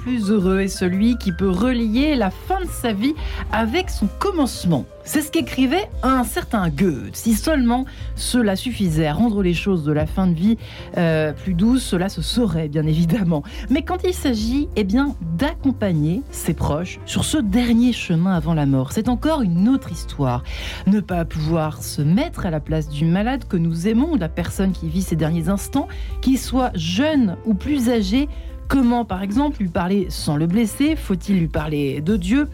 plus heureux est celui qui peut relier la fin de sa vie avec son commencement. C'est ce qu'écrivait un certain Goethe. Si seulement cela suffisait à rendre les choses de la fin de vie euh, plus douces, cela se saurait bien évidemment. Mais quand il s'agit eh bien, d'accompagner ses proches sur ce dernier chemin avant la mort, c'est encore une autre histoire. Ne pas pouvoir se mettre à la place du malade que nous aimons, de la personne qui vit ses derniers instants, qu'il soit jeune ou plus âgé, comment par exemple lui parler sans le blesser Faut-il lui parler de Dieu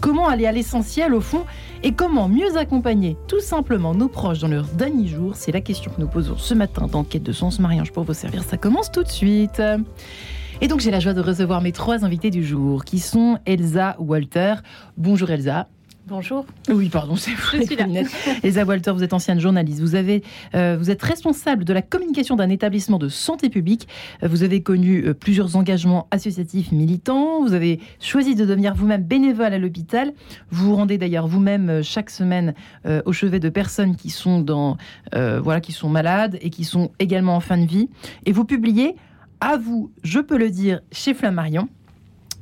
Comment aller à l'essentiel au fond et comment mieux accompagner tout simplement nos proches dans leur dernier jour C'est la question que nous posons ce matin dans Quête de Sens Mariage pour vous servir. Ça commence tout de suite. Et donc j'ai la joie de recevoir mes trois invités du jour qui sont Elsa Walter. Bonjour Elsa. Bonjour. Oui, pardon, c'est vrai. Elsa Walter, vous êtes ancienne journaliste. Vous, avez, euh, vous êtes responsable de la communication d'un établissement de santé publique. Euh, vous avez connu euh, plusieurs engagements associatifs militants. Vous avez choisi de devenir vous-même bénévole à l'hôpital. Vous vous rendez d'ailleurs vous-même chaque semaine au chevet de personnes qui sont, dans, voilà, qui sont malades et qui sont également en fin de vie. Et vous publiez, à vous, je peux le dire, chez Flammarion,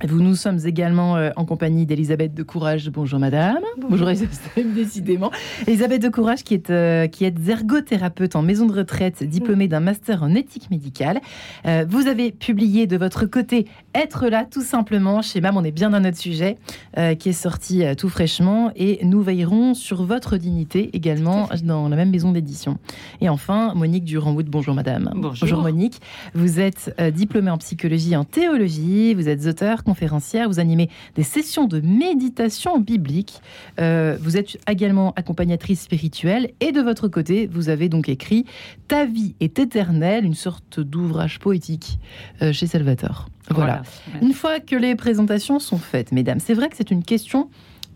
vous, nous sommes également euh, en compagnie d'Elisabeth de Courage. Bonjour madame. Bonjour, Elisabeth, décidément. Elisabeth de Courage qui est, euh, qui est ergothérapeute en maison de retraite, diplômée d'un master en éthique médicale. Euh, vous avez publié de votre côté Être là tout simplement chez MAM, on est bien dans notre sujet, qui est sorti tout fraîchement et nous veillerons sur votre dignité également dans la même maison d'édition. Et enfin, Monique Durand-Wood. Bonjour madame. Bonjour. bonjour Monique. Vous êtes diplômée en psychologie et en théologie. Vous êtes auteur conférencière, vous animez des sessions de méditation biblique, euh, vous êtes également accompagnatrice spirituelle et de votre côté, vous avez donc écrit Ta vie est éternelle, une sorte d'ouvrage poétique euh, chez Salvatore. Voilà. Une fois que les présentations sont faites, mesdames, c'est vrai que c'est une question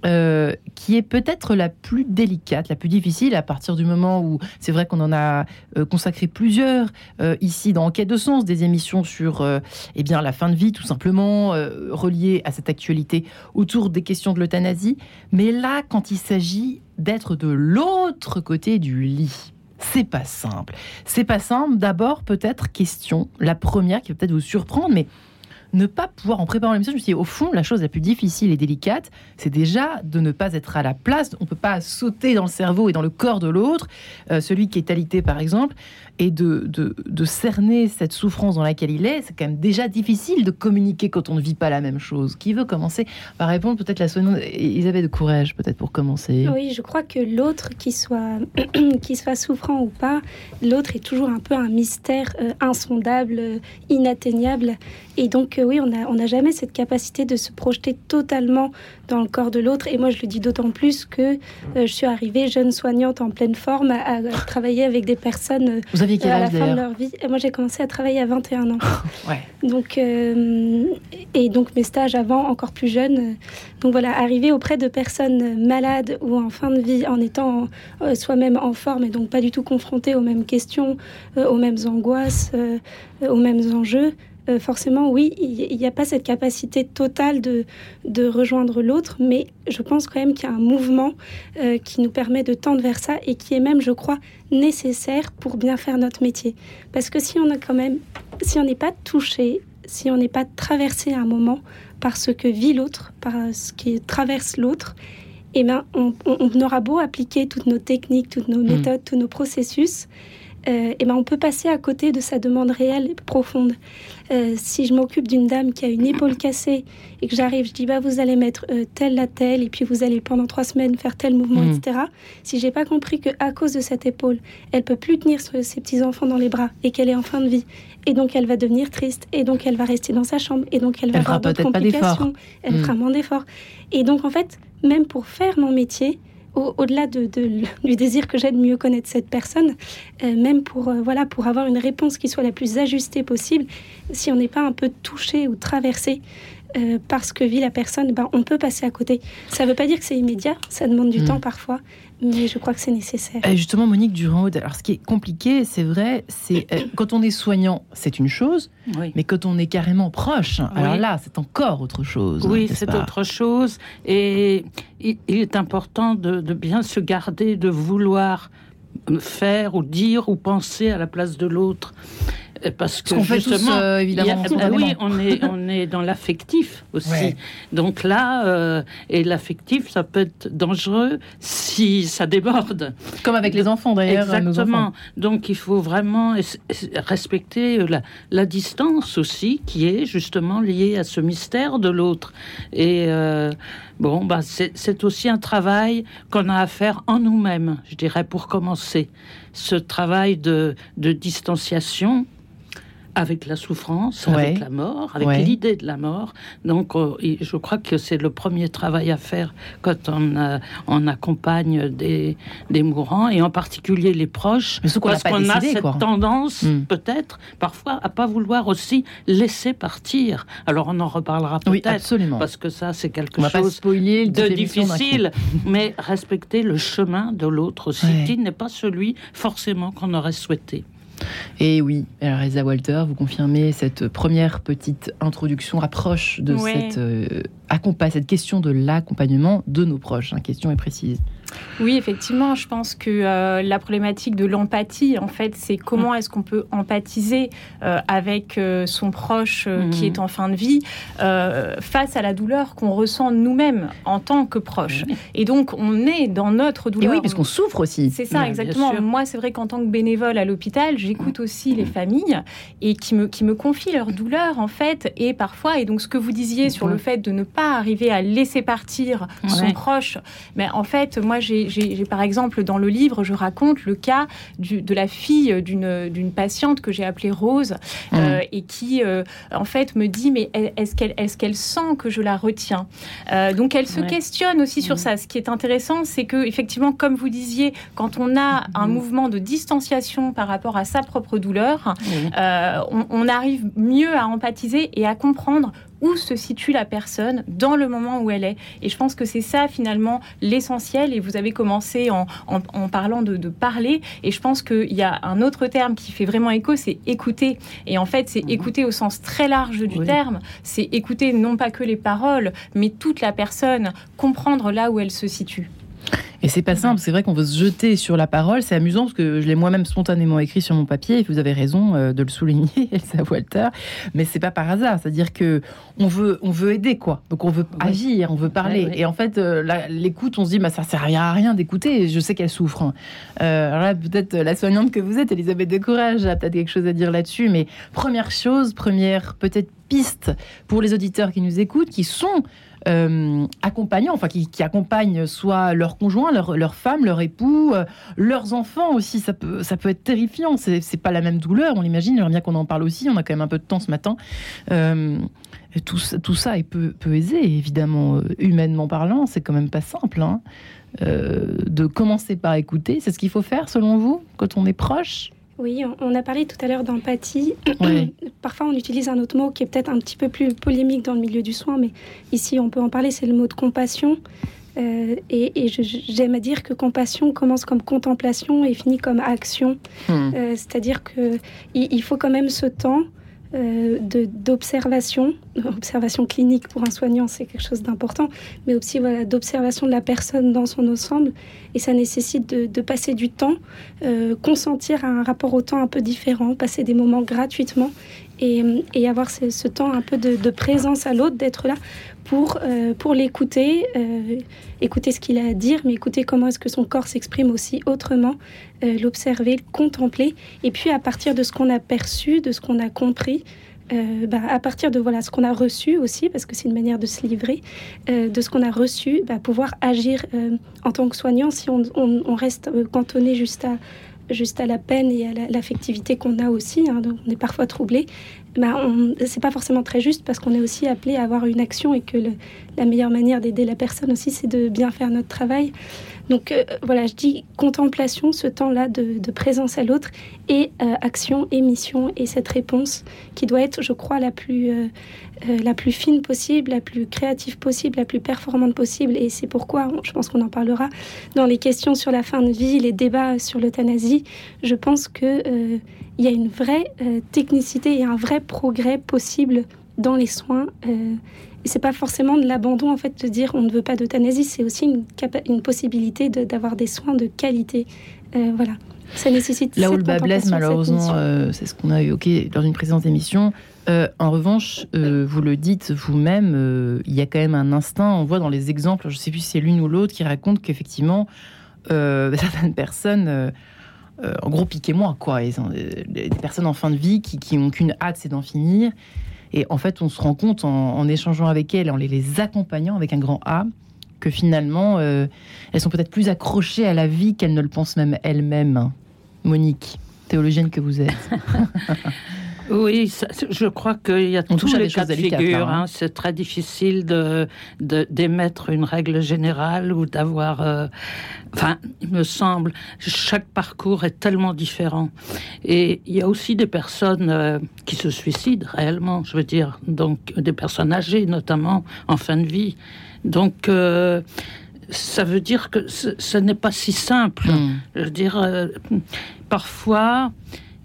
euh, qui est peut-être la plus délicate, la plus difficile à partir du moment où c'est vrai qu'on en a euh, consacré plusieurs euh, ici dans Enquête de sens, des émissions sur eh bien la fin de vie tout simplement reliées à cette actualité autour des questions de l'euthanasie. Mais là, quand il s'agit d'être de l'autre côté du lit, c'est pas simple. C'est pas simple. D'abord, peut-être question, la première qui va peut-être vous surprendre, mais ne pas pouvoir, en préparant l'émission, je me suis dit, au fond, la chose la plus difficile et délicate, c'est déjà de ne pas être à la place. On ne peut pas sauter dans le cerveau et dans le corps de l'autre, euh, celui qui est alité par exemple, et de, de, cerner cette souffrance dans laquelle il est. C'est quand même déjà difficile de communiquer quand on ne vit pas la même chose. Qui veut commencer par répondre Peut-être la soignante Isabelle de Courage, peut-être pour commencer. Oui, je crois que l'autre, qui soit, qui soit souffrant ou pas, l'autre est toujours un peu un mystère euh, insondable, euh, inatteignable. Et donc, oui, on n'a on a jamais cette capacité de se projeter totalement dans le corps de l'autre. Et moi, je le dis d'autant plus que euh, je suis arrivée jeune soignante en pleine forme à, travailler avec des personnes euh, Vous aviez quel à la fin de leur vie. Moi, j'ai commencé à travailler à 21 ans. ouais. Donc, euh, et donc mes stages avant, encore plus jeune. Donc voilà, arriver auprès de personnes malades ou en fin de vie, en étant soi-même en forme et donc pas du tout confronté aux mêmes questions, aux mêmes angoisses, aux mêmes enjeux. Euh, forcément, oui, il n'y a pas cette capacité totale de, de rejoindre l'autre, mais je pense quand même qu'il y a un mouvement euh, qui nous permet de tendre vers ça et qui est même, je crois, nécessaire pour bien faire notre métier. Parce que si on a quand même, si on n'est pas touché, si on n'est pas traversé à un moment par ce que vit l'autre, par ce qui traverse l'autre, eh bien, on, aura beau appliquer toutes nos techniques, toutes nos mmh. méthodes, tous nos processus, euh, eh ben on peut passer à côté de sa demande réelle et profonde. Euh, si je m'occupe d'une dame qui a une épaule cassée et que j'arrive, je dis bah vous allez mettre euh, telle la telle et puis vous allez pendant trois semaines faire tel mouvement, mmh. etc. Si j'ai pas compris que à cause de cette épaule, elle peut plus tenir ses petits enfants dans les bras et qu'elle est en fin de vie et donc elle va devenir triste et donc elle va rester dans sa chambre et donc elle va avoir d'autres complications, elle mmh. fera moins d'efforts. Et donc en fait, même pour faire mon métier, au-delà de, du désir que j'ai de mieux connaître cette personne, euh, même pour, euh, voilà, pour avoir une réponse qui soit la plus ajustée possible, si on n'est pas un peu touché ou traversé euh, parce que vit la personne, ben, on peut passer à côté. Ça ne veut pas dire que c'est immédiat, ça demande du mm. temps parfois, mais je crois que c'est nécessaire. justement, Monique durand alors ce qui est compliqué, c'est vrai, c'est euh, quand on est soignant, c'est une chose, mais quand on est carrément proche, alors là, c'est encore autre chose. Oui, c'est autre chose, et il, est important de, de bien se garder de vouloir faire ou dire ou penser à la place de l'autre. Parce que tous, justement, euh, évidemment, a- spontanément. oui, on est, on est dans l'affectif aussi. Ouais. Donc là, euh, et l'affectif, ça peut être dangereux si ça déborde. Comme avec les enfants d'ailleurs. Exactement. enfants. Donc il faut vraiment es- respecter la, la distance aussi, qui est justement liée à ce mystère de l'autre. Et euh, bon, bah, c'est c'est aussi un travail qu'on a à faire en nous-mêmes, je dirais, pour commencer. Ce travail de, de distanciation avec la souffrance, Ouais. avec la mort, avec Ouais. l'idée de la mort. Donc, euh, je crois que c'est le premier travail à faire quand on, euh, on accompagne des, des mourants, et en particulier les proches, Mais qu'on parce qu'on a cette quoi. tendance, Mm. peut-être, parfois, à pas vouloir aussi laisser partir. Alors, on en reparlera Oui, peut-être, absolument. parce que ça, c'est quelque On chose spoiler de difficile, mais respecter le chemin de l'autre aussi, Ouais. qui n'est pas celui forcément qu'on aurait souhaité. Et oui, alors Elsa Walter, vous confirmez cette première petite introduction approche de Ouais. cette, euh, cette question de l'accompagnement de nos proches. hein, question est précise. Oui, effectivement, je pense que euh, la problématique de l'empathie, en fait, c'est comment est-ce qu'on peut empathiser euh, avec euh, son proche qui Mhm. est en fin de vie face à la douleur qu'on ressent nous-mêmes en tant que proche. Et donc, on est dans notre Et douleur. oui, parce qu'on souffre aussi. C'est ça, Ouais, exactement. Moi, c'est vrai qu'en tant que bénévole à l'hôpital, j'écoute aussi les familles et qui me, qui me confient leur douleur, en fait, et parfois, et donc ce que vous disiez sur le fait de ne pas arriver à laisser partir son proche, mais en fait, moi, j'ai, par exemple, dans le livre, je raconte le cas du- de la fille d'une, patiente que j'ai appelée Rose euh, et qui, euh, en fait, me dit, mais est-ce qu'elle, est-ce qu'elle sent que je la retiens? Euh, Donc, elle se Ouais. questionne aussi sur Mhm. ça. Ce qui est intéressant, c'est que, effectivement, comme vous disiez, quand on a un Mhm. mouvement de distanciation par rapport à sa propre douleur, on, on arrive mieux à empathiser et à comprendre où se situe la personne dans le moment où elle est. Et je pense que c'est ça finalement l'essentiel. Et vous avez commencé en, en- en parlant de, de parler. Et je pense qu'il y a un autre terme qui fait vraiment écho, c'est écouter. Et en fait, c'est Mhm. écouter au sens très large du Oui. terme. C'est écouter non pas que les paroles, mais toute la personne, comprendre là où elle se situe. Et c'est pas simple, c'est vrai qu'on veut se jeter sur la parole. C'est amusant parce que je l'ai moi-même spontanément écrit sur mon papier et vous avez raison euh, de le souligner, Elsa Walter. Mais c'est pas par hasard, c'est-à-dire que on veut, on veut aider quoi. Donc on veut Oui. agir, on veut parler. Et en fait, euh, l'écoute, on se dit, bah, ça sert à rien d'écouter. Je sais qu'elle souffre. hein. Euh, alors là, peut-être la soignante que vous êtes, Elisabeth de Courage, a peut-être quelque chose à dire là-dessus. Mais première chose, première peut-être piste pour les auditeurs qui nous écoutent, qui sont euh, accompagnants, enfin qui, qui accompagnent soit leur conjoint, leur, leur femme, leur époux, euh, leurs enfants aussi. Ça peut, ça peut être terrifiant. C'est c'est pas la même douleur, on l'imagine. J'aimerais bien qu'on en parle aussi. On a quand même un peu de temps ce matin. Euh, tout, tout ça est peu, peu aisé, évidemment, euh, humainement parlant. C'est quand même pas simple hein. De commencer par écouter. C'est ce qu'il faut faire, selon vous, quand on est proche? Oui, on- a parlé tout à l'heure d'empathie. Ouais. Parfois, on utilise un autre mot qui est peut-être un petit peu plus polémique dans le milieu du soin, mais ici, on peut en parler, c'est le mot de compassion. Euh, et j'aime à dire que compassion commence comme contemplation et finit comme action. Hmm. Euh, C'est-à-dire que il il faut quand même ce temps euh, d'observation, observation clinique pour un soignant, c'est quelque chose d'important, mais aussi voilà, d'observation de la personne dans son ensemble. Et ça nécessite de, passer du temps, euh, consentir à un rapport au temps un peu différent, passer des moments gratuitement et, et avoir ce, temps un peu de présence à l'autre, d'être là pour, euh, pour l'écouter, euh, écouter ce qu'il a à dire, mais écouter comment est-ce que son corps s'exprime aussi autrement, euh, l'observer, le contempler, et puis à partir de ce qu'on a perçu, de ce qu'on a compris, bah, à partir de voilà ce qu'on a reçu aussi, parce que c'est une manière de se livrer, de ce qu'on a reçu, bah, pouvoir agir en tant que soignant. Si on, reste cantonné juste à juste à la peine et à la- l'affectivité qu'on a aussi, hein, on est parfois troublé, bah, c'est pas forcément très juste parce qu'on est aussi appelé à avoir une action et que le- la meilleure manière d'aider la personne aussi, c'est de bien faire notre travail. Donc euh, voilà, je dis contemplation, ce temps-là de, présence à l'autre, et euh, action et mission, et cette réponse qui doit être, je crois, la plus, euh, la plus fine possible, la plus créative possible, la plus performante possible. Et c'est pourquoi, je pense qu'on en parlera, dans les questions sur la fin de vie, les débats sur l'euthanasie, je pense que euh, il y a une vraie technicité et un vrai progrès possible dans les soins. C'est pas forcément de l'abandon en fait de dire on ne veut pas d'euthanasie, c'est aussi une, possibilité de- d'avoir des soins de qualité. Euh, voilà. Ça nécessite. Là où le bas blesse, malheureusement, euh, c'est ce qu'on a évoqué dans une précédente émission. Euh, en revanche, vous le dites vous-même, il y a quand même un instinct. On voit dans les exemples, je ne sais plus si c'est l'une ou l'autre, qui raconte qu'effectivement, certaines personnes en gros, piquez-moi, quoi. des personnes en fin de vie qui, qui ont qu'une hâte, c'est d'en finir. Et en fait, on se rend compte en, échangeant avec elles, en les, accompagnant avec un grand A, que finalement, elles sont peut-être plus accrochées à la vie qu'elles ne le pensent même elles-mêmes. Monique, théologienne que vous êtes. Oui, je crois qu'il y a On tous les cas de figure. Hein. Hein. C'est très difficile de, d'émettre une règle générale ou d'avoir. Euh, enfin, il me semble, chaque parcours est tellement différent. Et il y a aussi des personnes euh, qui se suicident réellement, je veux dire, donc des personnes âgées notamment en fin de vie. Donc. Euh, ça veut dire que ce, n'est pas si simple. Hmm. Je veux dire, parfois,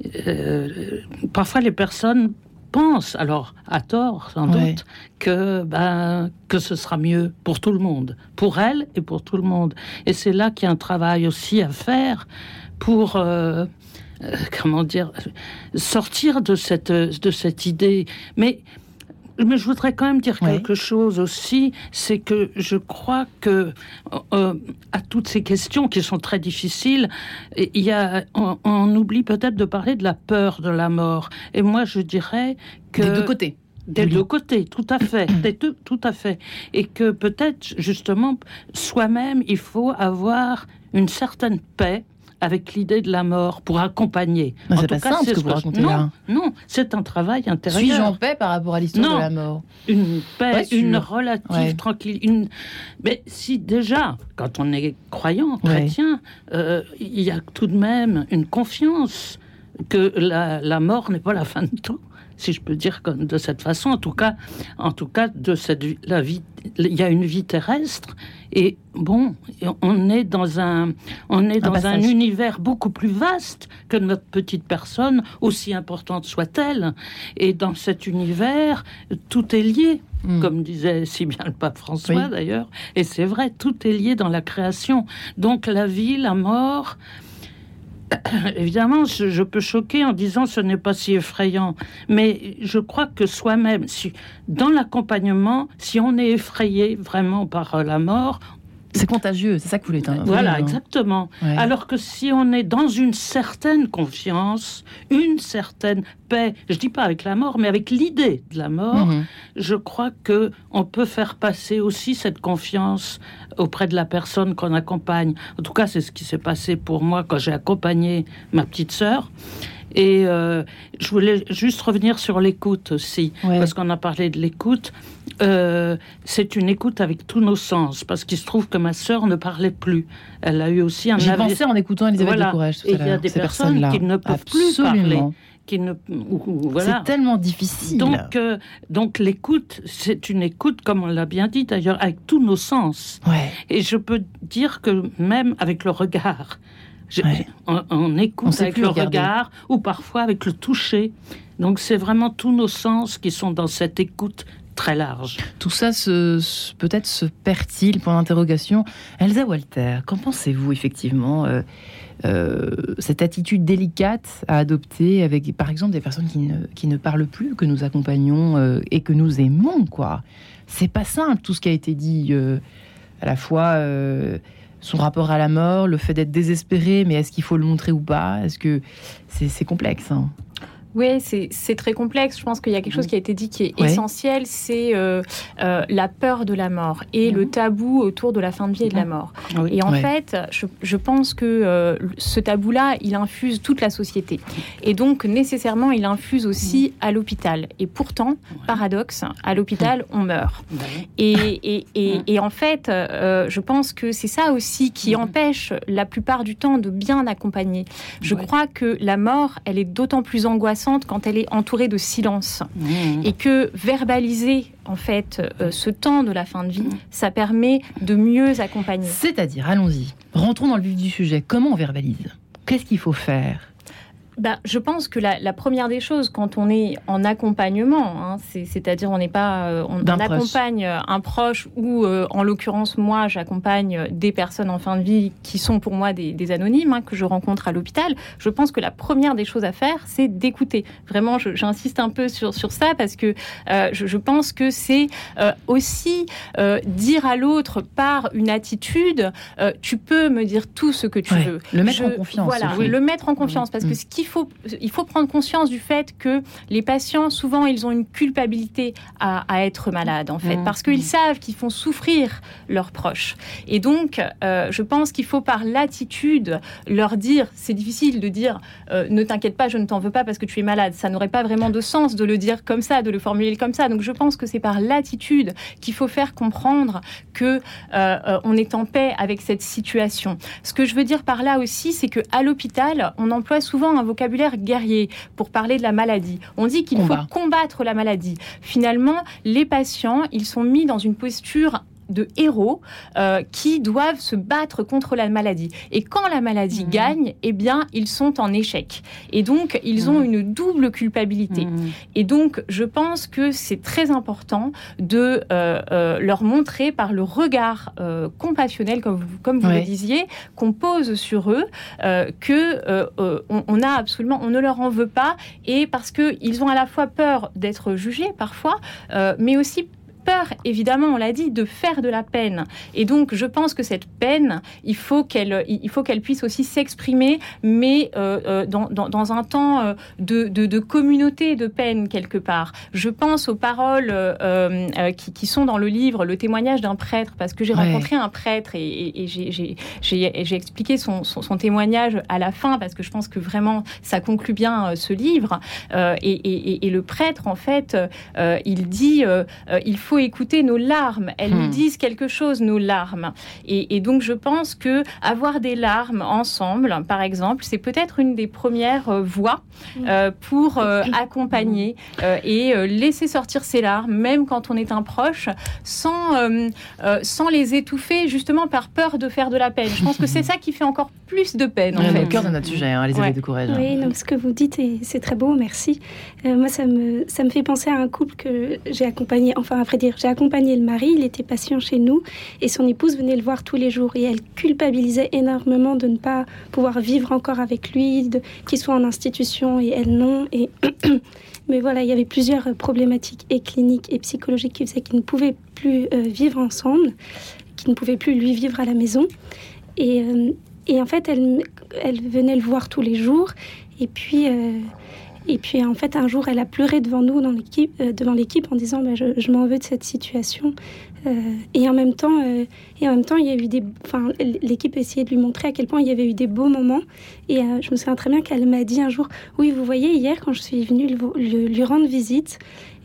euh, parfois les personnes pensent, alors à tort sans doute, que, ben, que ce sera mieux pour tout le monde, pour elles et pour tout le monde. Et c'est là qu'il y a un travail aussi à faire pour... Euh, comment dire, sortir de cette, de cette idée. Mais mais je voudrais quand même dire quelque chose aussi, c'est que je crois que euh, à toutes ces questions qui sont très difficiles, il y a, on, oublie peut-être de parler de la peur de la mort. Et moi, je dirais que des deux côtés. Des deux côtés, tout à fait, des deux, tout à fait, et que peut-être justement soi-même, il faut avoir une certaine paix avec l'idée de la mort pour accompagner. C'est pas simple ce que vous racontez non, là. Non, c'est un travail intérieur. Suis-je en paix par rapport à l'histoire de la mort? Une paix, une relative tranquille. Une... Mais si déjà, quand on est croyant, chrétien, euh, il y a tout de même une confiance que la, la mort n'est pas la fin de tout si je peux dire de cette façon. En tout cas, en tout cas, de cette la vie, il y a une vie terrestre et bon, on est dans un, on est dans un univers beaucoup plus vaste que notre petite personne, aussi importante soit-elle. Et dans cet univers, tout est lié. Hmm. Comme disait si bien le pape François d'ailleurs, et c'est vrai, tout est lié dans la création. Donc la vie, la mort, évidemment, je, peux choquer en disant ce n'est pas si effrayant, mais je crois que soi-même, dans l'accompagnement, si on est effrayé vraiment par euh, la mort, c'est contagieux, c'est ça que vous voulez dire. Voilà, exactement. Alors que si on est dans une certaine confiance, une certaine paix, je dis pas avec la mort, mais avec l'idée de la mort, mhm. je crois que on peut faire passer aussi cette confiance auprès de la personne qu'on accompagne. En tout cas, c'est ce qui s'est passé pour moi quand j'ai accompagné ma petite sœur. Et euh, je voulais juste revenir sur l'écoute aussi, parce qu'on a parlé de l'écoute. Euh, c'est une écoute avec tous nos sens, parce qu'il se trouve que ma sœur ne parlait plus. Elle a eu aussi un... J'ai pensé en écoutant Elisabeth voilà. de Courage Et il y a des personnes qui ne peuvent plus parler. Qui ne, voilà. C'est tellement difficile. Donc, euh, donc l'écoute, c'est une écoute, comme on l'a bien dit d'ailleurs, avec tous nos sens. Ouais. Et je peux dire que même avec le regard, on, écoute avec le regard ou parfois avec le toucher. Donc c'est vraiment tous nos sens qui sont dans cette écoute très large. Tout ça se, peut-être se perd-il? Pour l'interrogation. Elsa Walter, qu'en pensez-vous effectivement euh, euh, cette attitude délicate à adopter avec, par exemple, des personnes qui ne, qui ne parlent plus, que nous accompagnons euh, et que nous aimons, quoi? C'est pas simple tout ce qui a été dit, à la fois son rapport à la mort, le fait d'être désespéré, mais est-ce qu'il faut le montrer ou pas? Est-ce que c'est complexe hein? Oui, c'est très complexe. Je pense qu'il y a quelque chose qui a été dit qui est essentiel, c'est euh, euh, la peur de la mort et le mhm. tabou autour de la fin de vie et de la mort. Et en fait, je, pense que euh, ce tabou-là, il infuse toute la société. Et donc, nécessairement, il infuse aussi à l'hôpital. Et pourtant, paradoxe, à l'hôpital, on meurt. Et, et, et, en fait, je pense que c'est ça aussi qui empêche la plupart du temps de bien accompagner. Je crois que la mort, elle est d'autant plus angoissante quand elle est entourée de silence. Mmh. Et que verbaliser en fait euh, ce temps de la fin de vie, mmh. ça permet de mieux accompagner. C'est-à-dire, allons-y, rentrons dans le vif du sujet. Comment on verbalise? Qu'est-ce qu'il faut faire? Bah, je pense que la, première des choses, quand on est en accompagnement, hein, c'est-à-dire on n'est pas, euh, on, accompagne euh, un proche ou, euh, en l'occurrence, moi, j'accompagne des personnes en fin de vie qui sont pour moi des, anonymes hein, que je rencontre à l'hôpital. Je pense que la première des choses à faire, c'est d'écouter. Vraiment, j'insiste un peu sur, sur ça parce que je, pense que c'est aussi dire à l'autre par une attitude, tu peux me dire tout ce que tu veux. Le mettre en confiance. Voilà, le mettre en confiance parce que mm. ce qui faut, il faut prendre conscience du fait que les patients, souvent, ils ont une culpabilité à, être malades, en fait, mmh. parce qu'ils savent qu'ils font souffrir leurs proches. Et donc, euh, je pense qu'il faut, par l'attitude, leur dire, c'est difficile de dire, euh, ne t'inquiète pas, je ne t'en veux pas parce que tu es malade. Ça n'aurait pas vraiment de sens de le dire comme ça, de le formuler comme ça. Donc, je pense que c'est par l'attitude qu'il faut faire comprendre que euh, on est en paix avec cette situation. Ce que je veux dire par là aussi, c'est que à l'hôpital, on emploie souvent un vocabulaire guerrier pour parler de la maladie. On dit qu'il faut combattre la maladie. Finalement, les patients, ils sont mis dans une posture de héros euh, qui doivent se battre contre la maladie. Et quand la maladie mmh. gagne, eh bien, ils sont en échec. Et donc, ils ont mmh. une double culpabilité. Mmh. Et donc, je pense que c'est très important de euh, euh, leur montrer par le regard compassionnel, comme vous, comme vous le disiez, qu'on pose sur eux, que on, a absolument, on ne leur en veut pas, et parce qu'ils ont à la fois peur d'être jugés parfois, mais aussi peur, évidemment, on l'a dit, de faire de la peine. Et donc, je pense que cette peine, il faut qu'elle, il faut qu'elle puisse aussi s'exprimer, mais euh, euh, dans, dans, un temps euh, de, de, communauté de peine quelque part. Je pense aux paroles qui, qui, sont dans le livre, le témoignage d'un prêtre, parce que j'ai rencontré un prêtre et, et, j'ai expliqué son, son, témoignage à la fin, parce que je pense que vraiment ça conclut bien ce livre. Et, et, le prêtre, en fait, il dit, il faut écouter nos larmes. Elles nous hmm. disent quelque chose, nos larmes. Et, donc, je pense que avoir des larmes ensemble, par exemple, c'est peut-être une des premières euh, voies hmm. euh, pour euh, accompagner et laisser sortir ses larmes, même quand on est un proche, sans, sans les étouffer, justement par peur de faire de la peine. Je pense que c'est ça qui fait encore plus de peine. En fait. cœur de notre sujet, hein, Elisabeth de Courage. Oui, ce que vous dites, c'est très beau, merci. moi, ça me, ça me fait penser à un couple que j'ai accompagné, enfin, après j'ai accompagné le mari, il était patient chez nous, et son épouse venait le voir tous les jours, et elle culpabilisait énormément de ne pas pouvoir vivre encore avec lui, qu'il soit en institution et elle non. Et Mais voilà, il y avait plusieurs problématiques et cliniques et psychologiques qui faisaient qu'ils ne pouvaient plus euh, vivre ensemble, qu'ils ne pouvaient plus lui vivre à la maison. Et, euh, en fait, elle, elle venait le voir tous les jours. Et puis, euh, et puis en fait, un jour, elle a pleuré devant nous, dans l'équipe, euh, devant l'équipe, en disant bah, je, m'en veux de cette situation. Euh, et en même temps, euh, et en même temps, il y a eu des, enfin, l'équipe essayait de lui montrer à quel point il y avait eu des beaux moments. Et je me souviens très bien qu'elle m'a dit un jour, oui, vous voyez, hier, quand je suis venue lui, rendre visite,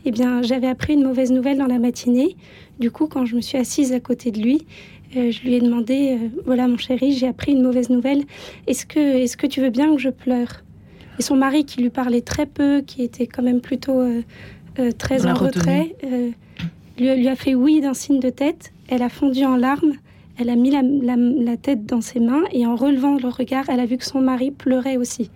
eh bien, j'avais appris une mauvaise nouvelle dans la matinée. Du coup, quand je me suis assise à côté de lui, je lui ai demandé, voilà, mon chéri, j'ai appris une mauvaise nouvelle. Est-ce que, est-ce que tu veux bien que je pleure? Et son mari, qui lui parlait très peu, qui était quand même plutôt euh, euh, très en retrait, euh, lui, a fait oui d'un signe de tête. Elle a fondu en larmes. Elle a mis la, tête dans ses mains et en relevant le regard, elle a vu que son mari pleurait aussi.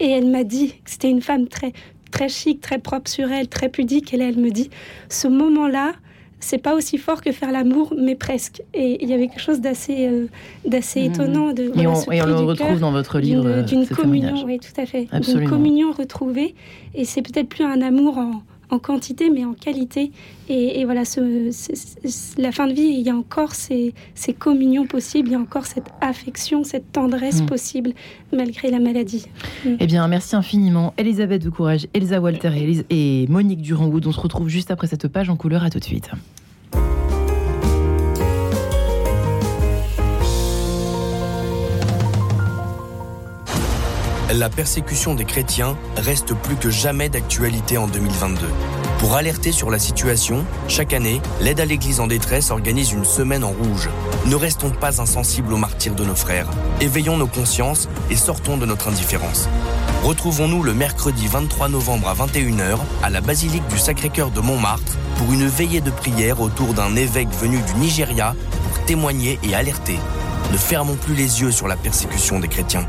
Et elle m'a dit que c'était une femme très, très chic, très propre sur elle, très pudique. Et là, elle me dit, ce moment-là, c'est pas aussi fort que faire l'amour, mais presque. Et il y avait quelque chose d'assez euh, d'assez mmh. étonnant. De, et, on, le retrouve dans votre livre. D'une communion, oui, tout à fait. D'une communion retrouvée. Et c'est peut-être plus un amour en, en quantité, mais en qualité. Et, voilà, ce, la fin de vie, il y a encore ces, ces, communions possibles, il y a encore cette affection, cette tendresse mm. possible, malgré la maladie. Mm. Eh bien, merci infiniment, Elisabeth de Courage, Elsa Walter et, et Monique Durand-Wood. On se retrouve juste après cette page en couleur. À tout de suite. La persécution des chrétiens reste plus que jamais d'actualité en 2022. Pour alerter sur la situation, chaque année, l'aide à l'Église en détresse organise une semaine en rouge. Ne restons pas insensibles aux martyrs de nos frères. Éveillons nos consciences et sortons de notre indifférence. Retrouvons-nous le mercredi 23 novembre à 21h à la basilique du Sacré-Cœur de Montmartre pour une veillée de prière autour d'un évêque venu du Nigeria pour témoigner et alerter. Ne fermons plus les yeux sur la persécution des chrétiens.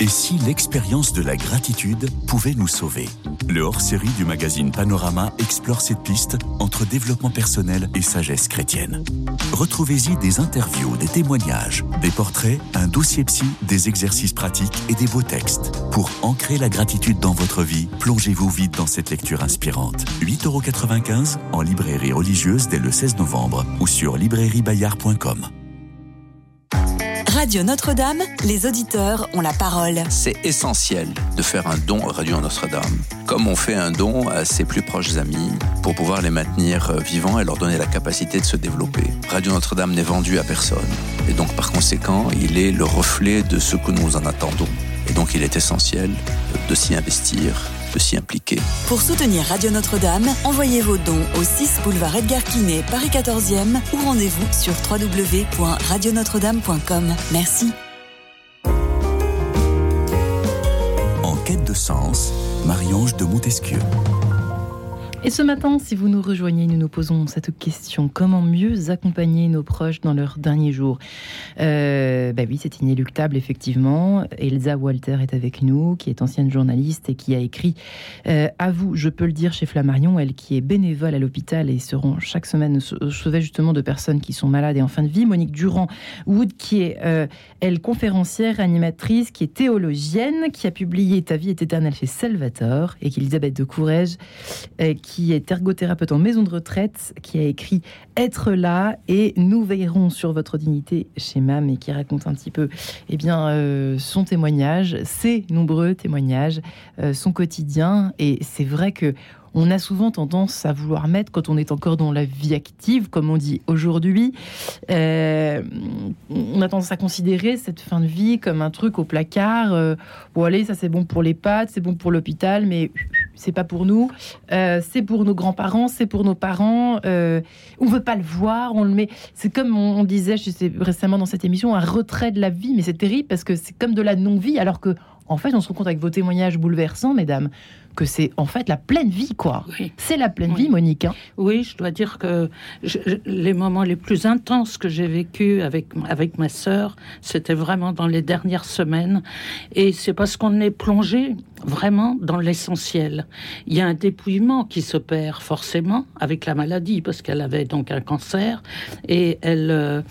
Et si l'expérience de la gratitude pouvait nous sauver Le hors-série du magazine Panorama explore cette piste entre développement personnel et sagesse chrétienne. Retrouvez-y des interviews, des témoignages, des portraits, un dossier psy, des exercices pratiques et des beaux textes. Pour ancrer la gratitude dans votre vie, plongez-vous vite dans cette lecture inspirante. 8,95€ en librairie religieuse dès le 16 novembre ou sur librairiebayard.com. Radio Notre-Dame, les auditeurs ont la parole. C'est essentiel de faire un don à Radio Notre-Dame, comme on fait un don à ses plus proches amis, pour pouvoir les maintenir vivants et leur donner la capacité de se développer. Radio Notre-Dame n'est vendu à personne, et donc par conséquent, il est le reflet de ce que nous en attendons. Et donc il est essentiel de s'y investir de s'y impliquer. Pour soutenir Radio Notre-Dame, envoyez vos dons au 6 boulevard Edgar Quinet, Paris 14e ou rendez-vous sur www.radionotre-dame.com. Merci. En quête de sens, Marie-Ange de Montesquieu. Et ce matin, si vous nous rejoignez, nous nous posons cette question. Comment mieux accompagner nos proches dans leurs derniers jours euh, bah oui, c'est inéluctable, effectivement. Elsa Walter est avec nous, qui est ancienne journaliste et qui a écrit euh, À vous, je peux le dire, chez Flammarion, elle qui est bénévole à l'hôpital et se rend chaque semaine sauver justement de personnes qui sont malades et en fin de vie. Monique Durand-Wood, qui est, euh, elle, conférencière, animatrice, qui est théologienne, qui a publié Ta vie est éternelle chez Salvatore, et qui Elisabeth de Courrèges, qui qui est ergothérapeute en maison de retraite, qui a écrit Être là et Nous veillerons sur votre dignité chez MAM et qui raconte un petit peu eh bien, euh, son témoignage, ses nombreux témoignages, euh, son quotidien. Et c'est vrai que on a souvent tendance à vouloir mettre, quand on est encore dans la vie active, comme on dit aujourd'hui, euh, on a tendance à considérer cette fin de vie comme un truc au placard. Bon, allez, ça c'est bon pour les pattes, c'est bon pour l'hôpital, mais c'est pas pour nous. Euh, c'est pour nos grands-parents, c'est pour nos parents. on veut pas le voir, on le met. C'est comme on, disait, récemment dans cette émission, un retrait de la vie, mais c'est terrible parce que c'est comme de la non-vie, alors que en fait, on se rend compte avec vos témoignages bouleversants, mesdames, que c'est en fait la pleine vie, quoi. C'est la pleine vie, Monique. Hein. oui, je dois dire que les moments les plus intenses que j'ai vécu avec, avec ma sœur, c'était vraiment dans les dernières semaines. Et c'est parce qu'on est plongé vraiment dans l'essentiel. Il y a un dépouillement qui se perd forcément avec la maladie, parce qu'elle avait donc un cancer. Et elle. Euh,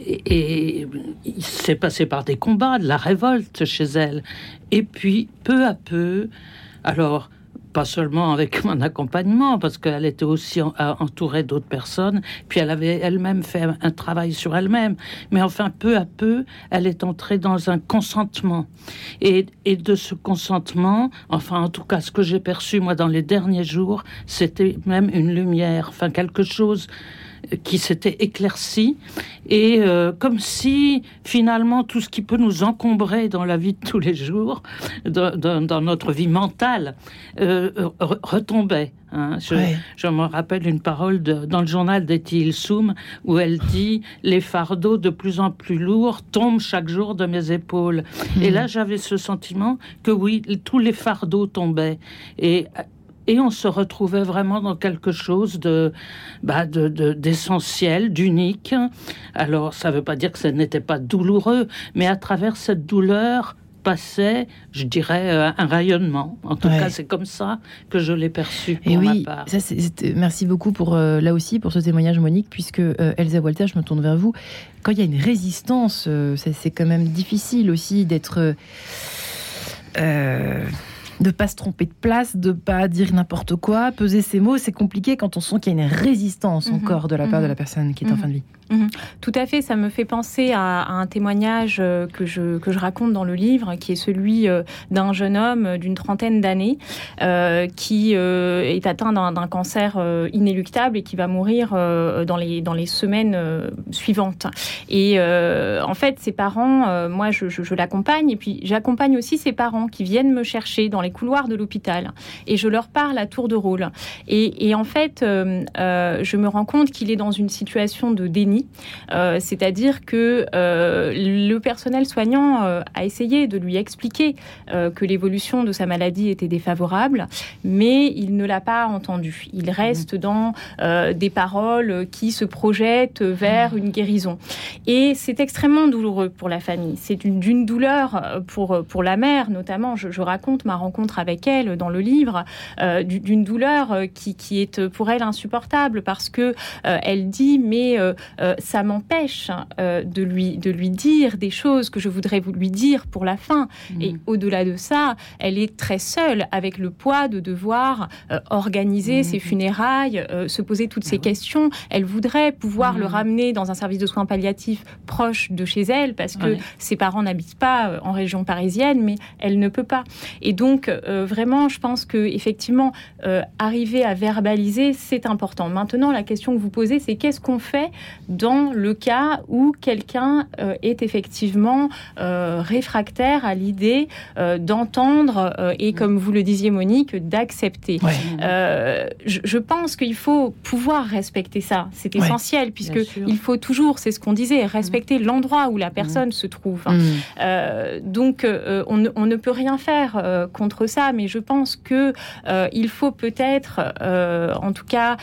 et, il s'est passé par des combats, de la révolte chez elle. Et puis, peu à peu, alors, pas seulement avec mon accompagnement, parce qu'elle était aussi entourée d'autres personnes, puis elle avait elle-même fait un travail sur elle-même, mais enfin, peu à peu, elle est entrée dans un consentement. Et, et de ce consentement, enfin, en tout cas, ce que j'ai perçu, moi, dans les derniers jours, c'était même une lumière, enfin, quelque chose qui s'était éclairci et euh, comme si finalement tout ce qui peut nous encombrer dans la vie de tous les jours, dans, notre vie mentale, euh, retombait. Hein. Je, me rappelle une parole dans le journal d'Etty Soum où elle dit Les fardeaux de plus en plus lourds tombent chaque jour de mes épaules. Et hmm. là, j'avais ce sentiment que oui, tous les fardeaux tombaient. Et et on se retrouvait vraiment dans quelque chose de, bah d'essentiel, d'unique. Alors, ça ne veut pas dire que ce n'était pas douloureux, mais à travers cette douleur passait, je dirais, euh, un rayonnement. En tout cas, c'est comme ça que je l'ai perçu. et oui, Ça, merci beaucoup pour euh, là aussi pour ce témoignage, Monique, puisque euh, Elsa Walter, je me tourne vers vous. Quand il y a une résistance, c'est quand même difficile aussi d'être de pas se tromper de place, de pas dire n'importe quoi, peser ses mots, c'est compliqué quand on sent qu'il y a une résistance mhm. encore de la part de la mhm. personne qui est en mhm. fin de vie. Mhm. Tout à fait, ça me fait penser à, un témoignage euh, que je, que je raconte dans le livre, qui est celui euh, d'un jeune homme d'une trentaine d'années euh, qui est atteint d'un cancer inéluctable et qui va mourir dans, les, dans les semaines suivantes. Et en fait, ses parents, moi, je, l'accompagne et puis j'accompagne aussi ses parents qui viennent me chercher dans les couloirs de l'hôpital et je leur parle à tour de rôle. Et en fait, je me rends compte qu'il est dans une situation de déni déni. C'est-à-dire que le personnel soignant a essayé de lui expliquer que l'évolution de sa maladie était défavorable, mais il ne l'a pas entendu. Il reste dans des paroles qui se projettent vers une guérison. Et c'est extrêmement douloureux pour la famille. C'est d'une douleur pour, pour la mère, notamment. Je, raconte ma rencontre avec elle dans le livre, euh, d'une douleur euh, qui, qui, est pour elle insupportable parce que euh, elle dit mais ça m'empêche de lui de lui dire des choses que je voudrais lui dire pour la fin. Mmh. Et au-delà de ça, elle est très seule avec le poids de devoir organiser mmh. ses funérailles, se poser toutes ces ah questions. Elle voudrait pouvoir le mmh. ramener dans un service de soins palliatifs proche de chez elle parce que ses parents n'habitent pas en région parisienne, mais elle ne peut pas. Et donc, euh, vraiment, je pense que effectivement, euh, arriver à verbaliser, c'est important. Maintenant, la question que vous posez, c'est qu'est-ce qu'on fait dans le cas où quelqu'un euh, est effectivement réfractaire à l'idée d'entendre et, comme vous le disiez, Monique, d'accepter. Je, pense qu'il faut pouvoir respecter ça. C'est essentiel puisque il faut toujours, c'est ce qu'on disait, respecter l'endroit où la personne se trouve. Mm. donc, on, on, ne peut rien faire euh, contre ça, mais je pense que euh, il faut peut-être, euh, en tout cas,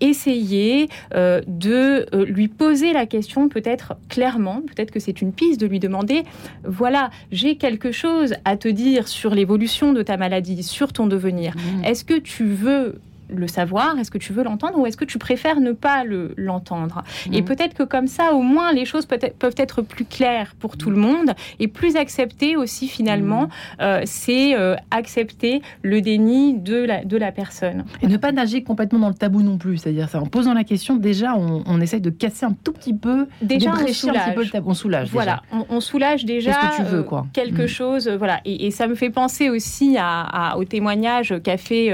essayer de lui poser la question, peut-être clairement, peut-être que c'est une piste de lui demander, voilà, j'ai quelque chose à te dire sur l'évolution de ta maladie, sur ton devenir. Mmh. Est-ce que tu veux le savoir Est-ce que tu veux l'entendre ou est-ce que tu préfères ne pas l'entendre? Et mhm. peut-être que comme ça, au moins, les choses peuvent être, peuvent être plus claires pour tout le monde et plus acceptées aussi finalement. Mhm. Euh, c'est euh, accepter le déni de la, de la personne. Et ne pas nager complètement dans le tabou non plus. C'est-à-dire, ça, en posant la question, déjà, on, on, essaye de casser un tout petit peu, déjà, on soulage. un petit peu le tabou. On soulage. Voilà, on, soulage déjà que tu veux, quoi. Euh, quelque mhm. chose. Voilà. Et, ça me fait penser aussi à, au témoignage qu'a fait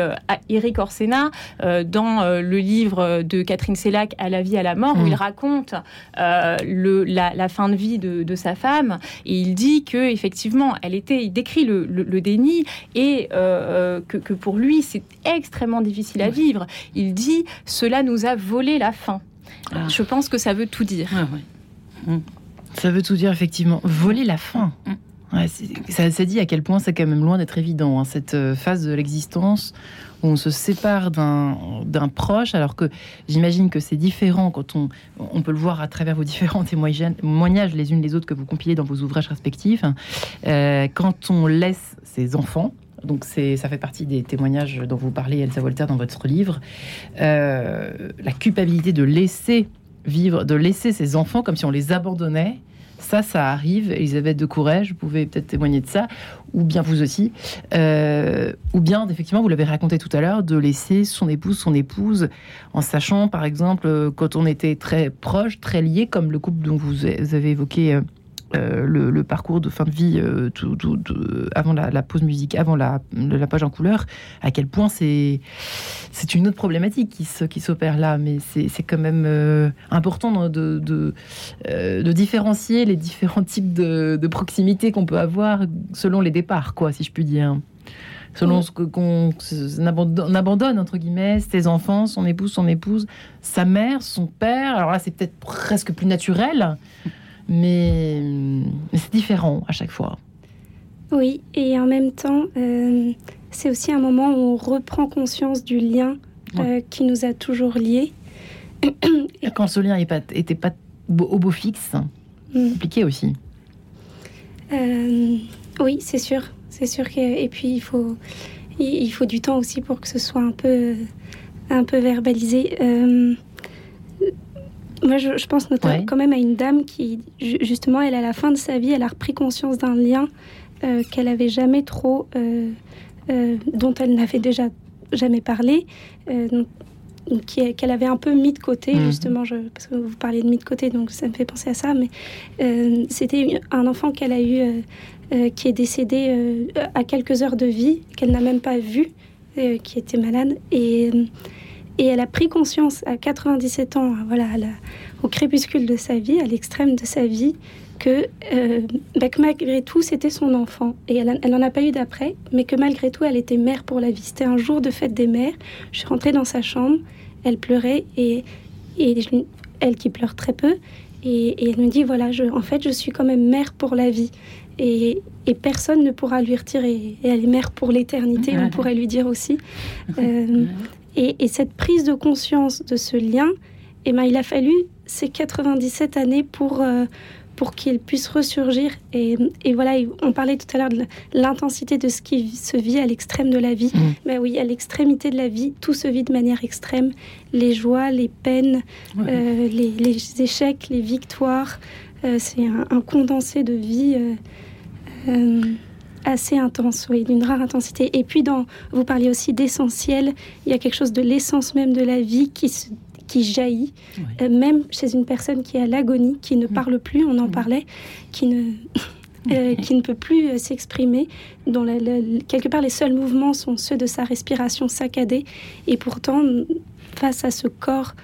Eric Orsena euh, dans euh, le livre de Catherine Sellac, À la vie, à la mort, où mm. il raconte euh, le, la, fin de vie de, sa femme. Et il dit que effectivement, elle était, il décrit le, déni et que, pour lui, c'est extrêmement difficile à vivre. Il dit, cela nous a volé la fin. Ah. Je pense que ça veut tout dire. Mm. Ça veut tout dire, effectivement. Voler la fin. Mm. Ouais, ça, dit à quel point c'est quand même loin d'être évident, hein, cette phase de l'existence où on se sépare d'un proche, alors que j'imagine que c'est différent quand on, on peut le voir à travers vos différents témoignages les unes les autres que vous compilez dans vos ouvrages respectifs. Euh, quand on laisse ses enfants, donc ça fait partie des témoignages dont vous parlez, Elsa Voltaire, dans votre livre, euh, la culpabilité de laisser vivre, de laisser ses enfants comme si on les abandonnait ça, ça arrive. Elisabeth de Courrèges, vous pouvez peut-être témoigner de ça, ou bien vous aussi. Euh, ou bien, effectivement, vous l'avez raconté tout à l'heure, de laisser son épouse, son épouse, en sachant, par exemple, quand on était très proche, très lié, comme le couple dont vous avez évoqué euh, le, parcours de fin de vie euh, tout, avant la, pause musique, avant la, la, page en couleur, à quel point c'est c'est une autre problématique qui qui s'opère là, mais c'est quand même euh, important de, de, de, différencier les différents types de, proximité qu'on peut avoir selon les départs, quoi, si je puis dire. Selon ce qu'on abandonne, abandonne, entre guillemets, ses enfants, son épouse, son épouse, sa mère, son père. Alors là, c'est peut-être presque plus naturel mais, c'est différent à chaque fois. Oui, et en même temps, euh, c'est aussi un moment où on reprend conscience du lien euh, qui nous a toujours liés. Quand ce lien n'était pas, au beau fixe, mm. compliqué aussi. Euh, oui, c'est sûr. C'est sûr que, et puis il faut, il faut du temps aussi pour que ce soit un peu, un peu verbalisé. Moi, je, pense notamment quand même à une dame qui, justement, elle, à la fin de sa vie, elle a repris conscience d'un lien euh, qu'elle avait jamais trop, euh, euh, dont elle n'avait déjà jamais parlé, qu'elle avait un peu mis de côté, mhm. justement, je, parce que vous parlez de mis de côté, donc ça me fait penser à ça, mais c'était un enfant qu'elle a eu, qui est décédé à quelques heures de vie, qu'elle n'a même pas vu, qui était malade, et et elle a pris conscience à 97 ans, voilà, au crépuscule de sa vie, à l'extrême de sa vie, que, euh, bah, malgré tout, c'était son enfant. Et elle, n'en a pas eu d'après, mais que malgré tout, elle était mère pour la vie. C'était un jour de fête des mères. Je suis rentrée dans sa chambre, elle pleurait et, et elle qui pleure très peu. Et, elle me dit, voilà, je, en fait, je suis quand même mère pour la vie. Et, personne ne pourra lui retirer. Et elle est mère pour l'éternité, on pourrait lui dire aussi. Euh, et, cette prise de conscience de ce lien, eh ben, il a fallu ces 97 années pour, euh, pour qu'il puisse ressurgir. Et, voilà, on parlait tout à l'heure de l'intensité de ce qui se vit à l'extrême de la vie. Mais mm. ben oui, à l'extrémité de la vie, tout se vit de manière extrême. Les joies, les peines, euh, les, échecs, les victoires. Euh, c'est un, condensé de vie assez intense, oui, d'une rare intensité. Et puis, dans, vous parliez aussi d'essentiel. Il y a quelque chose de l'essence même de la vie qui se qui jaillit, euh, même chez une personne qui est à l'agonie, qui ne mm. parle plus, on en mm. parlait, qui ne, euh, qui ne peut plus euh, s'exprimer, dont quelque part les seuls mouvements sont ceux de sa respiration saccadée, et pourtant, face à ce corps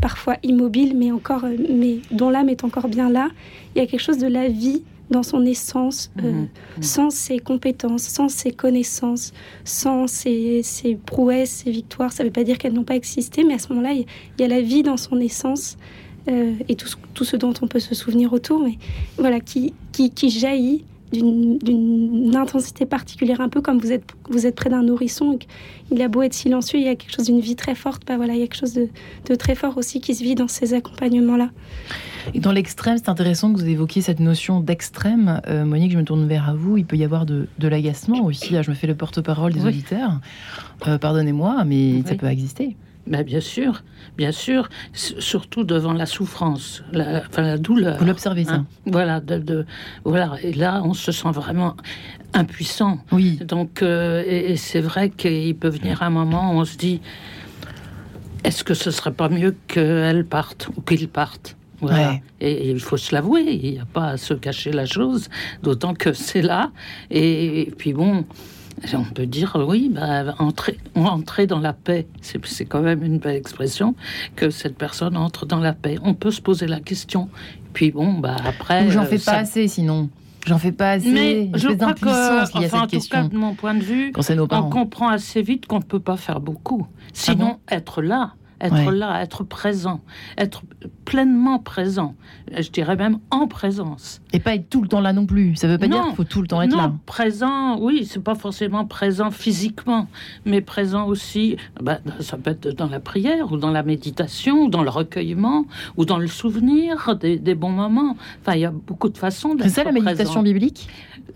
parfois immobile, mais, encore, mais dont l'âme est encore bien là, il y a quelque chose de la vie dans son essence, euh, mhm. Mhm. sans ses compétences, sans ses connaissances, sans ses, prouesses, ses victoires. Ça ne veut pas dire qu'elles n'ont pas existé, mais à ce moment-là, il y, a la vie dans son essence euh, et tout, tout, ce dont on peut se souvenir autour, mais voilà, qui, qui, qui jaillit d'une intensité particulière, un peu comme vous êtes, vous êtes près d'un nourrisson. Il a beau être silencieux, il y a quelque chose d'une vie très forte. Bah voilà, il y a quelque chose de, de très fort aussi qui se vit dans ces accompagnements-là. Et dans l'extrême, c'est intéressant que vous évoquiez cette notion d'extrême. Euh, Monique, je me tourne vers vous. Il peut y avoir de, de l'agacement aussi. Là, je me fais le porte-parole des auditeurs. Euh, pardonnez-moi, mais ça peut exister. Ben bien sûr, bien sûr, surtout devant la souffrance, la, enfin la douleur. Vous l'observez ça. Hein. voilà, de, voilà. Et là, on se sent vraiment impuissant. Oui. Donc, euh, et, c'est vrai qu'il peut venir un moment où on se dit, est-ce que ce serait pas mieux qu'elle parte ou qu'il parte? Voilà. Et, il faut se l'avouer, il n'y a pas à se cacher la chose, d'autant que c'est là. et puis bon, on peut dire, oui, bah, entrer, entrer dans la paix, c'est quand même une belle expression, que cette personne entre dans la paix. On peut se poser la question. Puis bon, bah, après. J'en fais euh, pas assez sinon. J'en fais pas assez. Mais je crois que, enfin, en tout cas, de mon point de vue, on comprend assez vite qu'on ne peut pas faire beaucoup. Ah sinon, être là, être là, être présent, être pleinement présent, je dirais même en présence. Et pas être tout le temps là non plus. Ça veut pas dire qu'il faut tout le temps être non, là. Présent, oui, c'est pas forcément présent physiquement, mais présent aussi. Bah, ça peut être dans la prière ou dans la méditation ou dans le recueillement ou dans le souvenir des, bons moments. Enfin, il y a beaucoup de façons d'être. C'est ça la méditation biblique?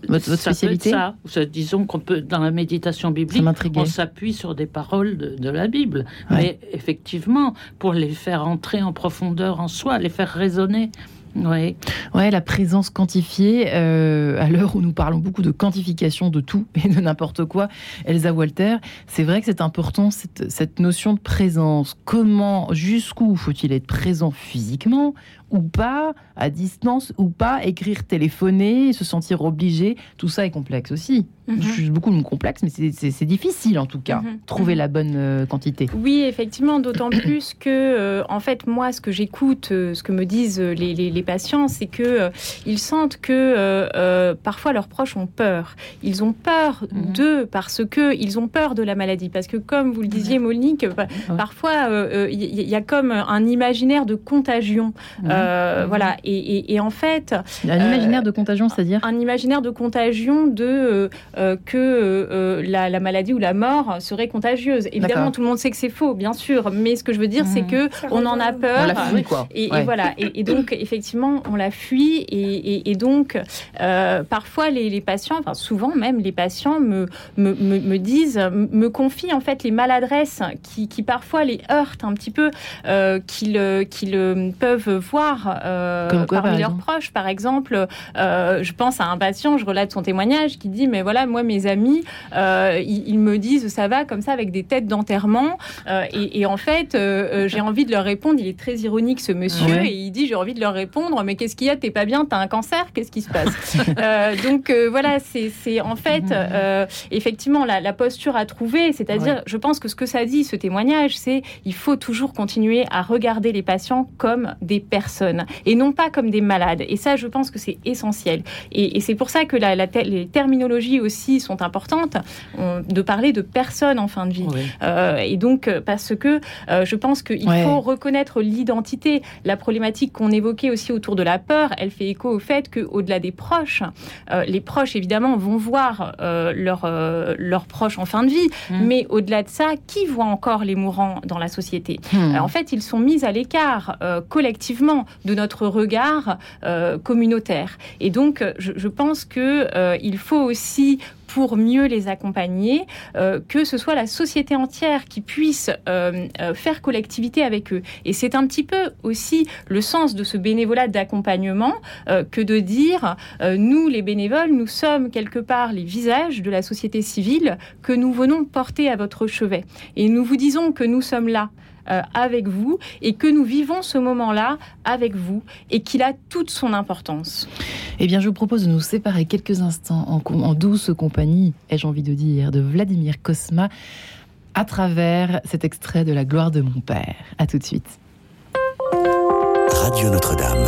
Votre, spécialité ça. Disons qu'on peut, dans la méditation biblique, on s'appuie sur des paroles de, la Bible. Mais effectivement, pour les faire entrer en profondeur en soi, les faire résonner. Oui. Ouais, la présence quantifiée, euh, à l'heure où nous parlons beaucoup de quantification de tout et de n'importe quoi, Elsa Walter, c'est vrai que c'est important cette, cette, notion de présence. Comment, jusqu'où faut-il être présent physiquement ou pas, à distance ou pas, écrire, téléphoner, se sentir obligé, tout ça est complexe aussi. Mhm. Je suis beaucoup de complexe, mais c'est difficile en tout cas, mhm. trouver mhm. la bonne euh, quantité. Oui, effectivement, d'autant plus que, euh, en fait, moi, ce que j'écoute, euh, ce que me disent les, les, patients, c'est que ils sentent que parfois leurs proches ont peur. Ils ont peur d'eux parce que ils ont peur de la maladie. Parce que, comme vous le disiez, Monique, parfois il y, a comme un imaginaire de contagion. Euh, voilà. Et, en fait, un imaginaire de contagion, c'est-à-dire un imaginaire de contagion de euh, euh, que la, maladie ou la mort serait contagieuse. Évidemment, tout le monde sait que c'est faux, bien sûr. Mais ce que je veux dire, c'est mmh. que on en a peur. On la fuit, quoi. Et, voilà. Et, donc, effectivement, on la fuit. Et, donc, parfois, les, patients, enfin souvent même, les patients me, me, disent, me confient en fait les maladresses qui, qui parfois les heurtent un petit peu, qu'ils qu'ils peuvent voir euh, parmi leurs proches. Par exemple, euh, je pense à un patient, je relate son témoignage, qui dit mais voilà, moi mes amis, euh, ils, me disent ça va comme ça avec des têtes d'enterrement, et, en fait, j'ai envie de leur répondre. Il est très ironique ce monsieur, et il dit j'ai envie de leur répondre. mais qu'est-ce qu'il y a? T'es pas bien T'as un cancer? Qu'est-ce qui se passe? Donc voilà, c'est en fait effectivement la, posture à trouver. C'est-à-dire, je pense que ce que ça dit, ce témoignage, c'est il faut toujours continuer à regarder les patients comme des personnes et non pas comme des malades. Et ça, je pense que c'est essentiel. Et, c'est pour ça que la, les terminologies aussi sont importantes, de parler de personnes en fin de vie. Euh, et donc, euh, parce que euh, je pense qu'il faut reconnaître l'identité. La problématique qu'on évoquait aussi autour de la peur, elle fait écho au fait qu'au-delà des proches, les proches, évidemment, vont voir leurs leur proches en fin de vie, mmh. mais au-delà de ça, qui voit encore les mourants dans la société? Mmh. En fait, ils sont mis à l'écart collectivement de notre regard communautaire. Et donc, je, je pense qu'il faut aussi pour mieux les accompagner, euh, que ce soit la société entière qui puisse euh, euh, faire collectivité avec eux. Et c'est un petit peu aussi le sens de ce bénévolat d'accompagnement que de dire, nous les bénévoles, nous sommes quelque part les visages de la société civile que nous venons porter à votre chevet. Et nous vous disons que nous sommes là. Euh, avec vous et que nous vivons ce moment-là avec vous et qu'il a toute son importance. Eh bien, je vous propose de nous séparer quelques instants en, en douce compagnie, ai-je envie de dire, de Vladimir Kosma à travers cet extrait de La gloire de mon père. À tout de suite. Radio Notre-Dame.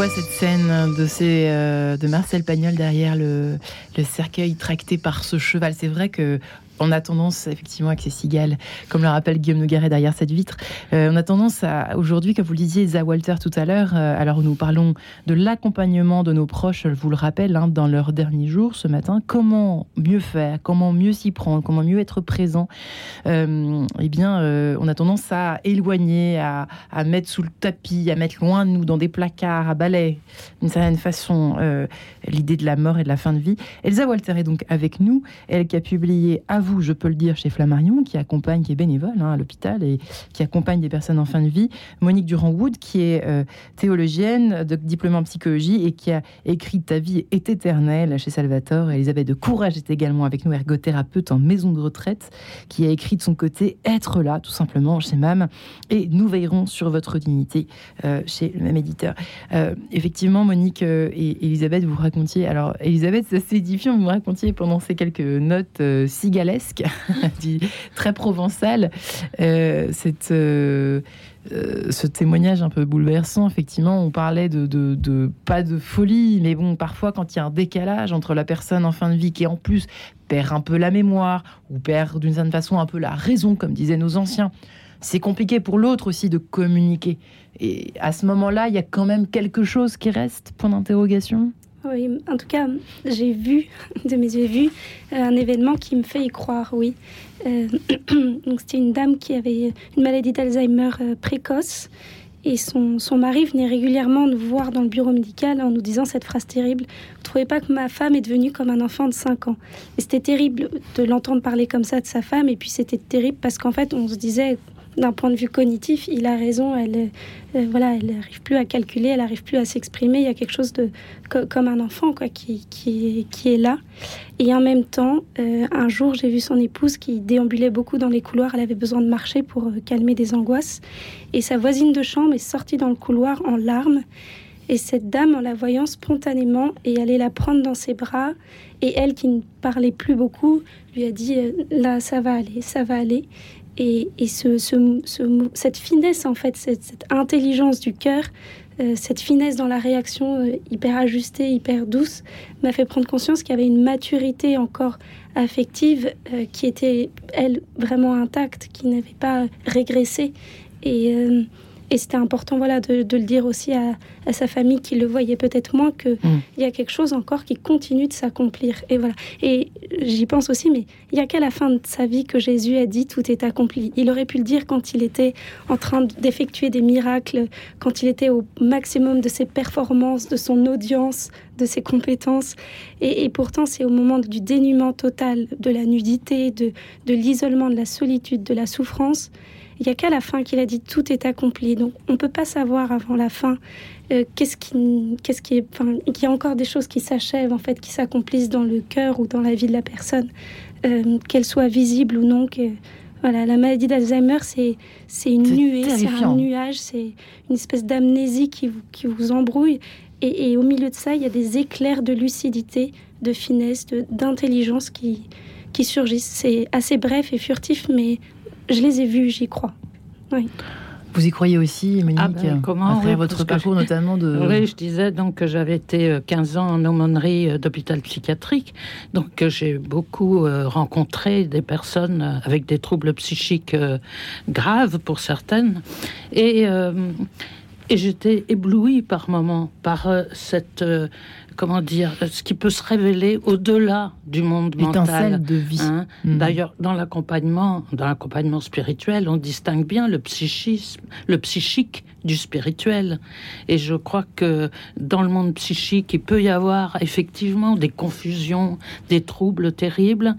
La cette scène euh, de Marcel Pagnol derrière le cercueil tracté par ce cheval. C'est vrai que on a tendance, effectivement, avec ces cigales, comme le rappelle Guillaume Nogaret derrière cette vitre, euh, on a tendance à, aujourd'hui, comme vous le disiez, Isa Walter tout à l'heure, euh, alors nous parlons de l'accompagnement de nos proches, je vous le rappelle, hein, dans leurs derniers jours ce matin, comment mieux faire, comment mieux s'y prendre, comment mieux être présent? Euh, eh bien, on a tendance à éloigner, à, à, mettre sous le tapis, à mettre loin de nous, dans des placards, à balayer, d'une certaine façon, l'idée de la mort et de la fin de vie. Elsa Walter est donc avec nous, elle qui a publié À vous, je peux le dire, chez Flammarion, qui accompagne, qui est bénévole hein, à l'hôpital et qui accompagne des personnes en fin de vie. Monique Durand-Wood, qui est euh, théologienne, de, diplômée en psychologie et qui a écrit Ta vie est éternelle chez Salvatore. Elisabeth de Courage est également avec nous, ergothérapeute en maison de retraite, qui a écrit de son côté Être là, tout simplement, chez MAM. Et nous veillerons sur votre dignité euh, chez le même éditeur. Euh, effectivement, Monique et Elisabeth, vous racontiez. Alors, Elisabeth, c'est assez édifiant, vous me racontiez pendant ces quelques notes très provençales, cette euh, ce témoignage un peu bouleversant, effectivement, on parlait de, pas de folie, mais bon, parfois quand il y a un décalage entre la personne en fin de vie qui en plus perd un peu la mémoire ou perd d'une certaine façon un peu la raison, comme disaient nos anciens, c'est compliqué pour l'autre aussi de communiquer. Et à ce moment-là, il y a quand même quelque chose qui reste, point d'interrogation? Oui, en tout cas, j'ai vu, de mes yeux vu, euh, un événement qui me fait y croire, oui. Euh, donc c'était une dame qui avait une maladie d'Alzheimer euh, précoce. Et son, son, mari venait régulièrement nous voir dans le bureau médical en nous disant cette phrase terrible Vous ne trouvez pas que ma femme est devenue comme un enfant de 5 ans? Et c'était terrible de l'entendre parler comme ça de sa femme, et puis c'était terrible parce qu'en fait, on se disait d'un point de vue cognitif, il a raison. Elle, euh, voilà, elle n'arrive plus à calculer, elle n'arrive plus à s'exprimer. Il y a quelque chose de comme un enfant quoi, qui, qui, est là. Et en même temps, euh, un jour, j'ai vu son épouse qui déambulait beaucoup dans les couloirs. Elle avait besoin de marcher pour euh, calmer des angoisses. Et sa voisine de chambre est sortie dans le couloir en larmes. Et cette dame, en la voyant spontanément, est allée la prendre dans ses bras. Et elle, qui ne parlait plus beaucoup, lui a dit Là, ça va aller, ça va aller. Et, ce, cette finesse, en fait, cette, intelligence du cœur, euh, cette finesse dans la réaction euh, hyper ajustée, hyper douce, m'a fait prendre conscience qu'il y avait une maturité encore affective euh, qui était, elle, vraiment intacte, qui n'avait pas régressé. Et, et c'était important voilà, de, le dire aussi à, sa famille qui le voyait peut-être moins, qu'il mm. il y a quelque chose encore qui continue de s'accomplir. Et voilà. Et j'y pense aussi, mais il n'y a qu'à la fin de sa vie que Jésus a dit tout est accompli. Il aurait pu le dire quand il était en train d'effectuer des miracles, quand il était au maximum de ses performances, de son audience, de ses compétences. Et, pourtant, c'est au moment du dénuement total, de la nudité, de, de l'isolement, de la solitude, de la souffrance il n'y a qu'à la fin qu'il a dit tout est accompli. Donc on ne peut pas savoir avant la fin euh, qu'est-ce qui, qu'est-ce qui est, enfin, qu'il y a encore des choses qui s'achèvent en fait, qui s'accomplissent dans le cœur ou dans la vie de la personne, euh, qu'elles soient visibles ou non. Que, voilà, la maladie d'Alzheimer, c'est, c'est une nuée, c'est un nuage, c'est une espèce d'amnésie qui vous, qui vous embrouille. Et, et, au milieu de ça, il y a des éclairs de lucidité, de finesse, de, d'intelligence qui, qui surgissent. C'est assez bref et furtif, mais je les ai vus, j'y crois. Oui. Vous y croyez aussi, Monique ah ben, comment, Après votre parcours notamment de... Oui, je disais donc que j'avais été 15 euh, ans en aumônerie euh, d'hôpital psychiatrique, donc j'ai beaucoup euh, rencontré des personnes avec des troubles psychiques graves pour certaines, et, et j'étais éblouie par moments par cette comment dire, ce qui peut se révéler au-delà du monde mental. de vie. Hein. Mhm. D'ailleurs, dans l'accompagnement, dans l'accompagnement spirituel, on distingue bien le psychisme, le psychique du spirituel. Et je crois que dans le monde psychique, il peut y avoir effectivement des confusions, des troubles terribles,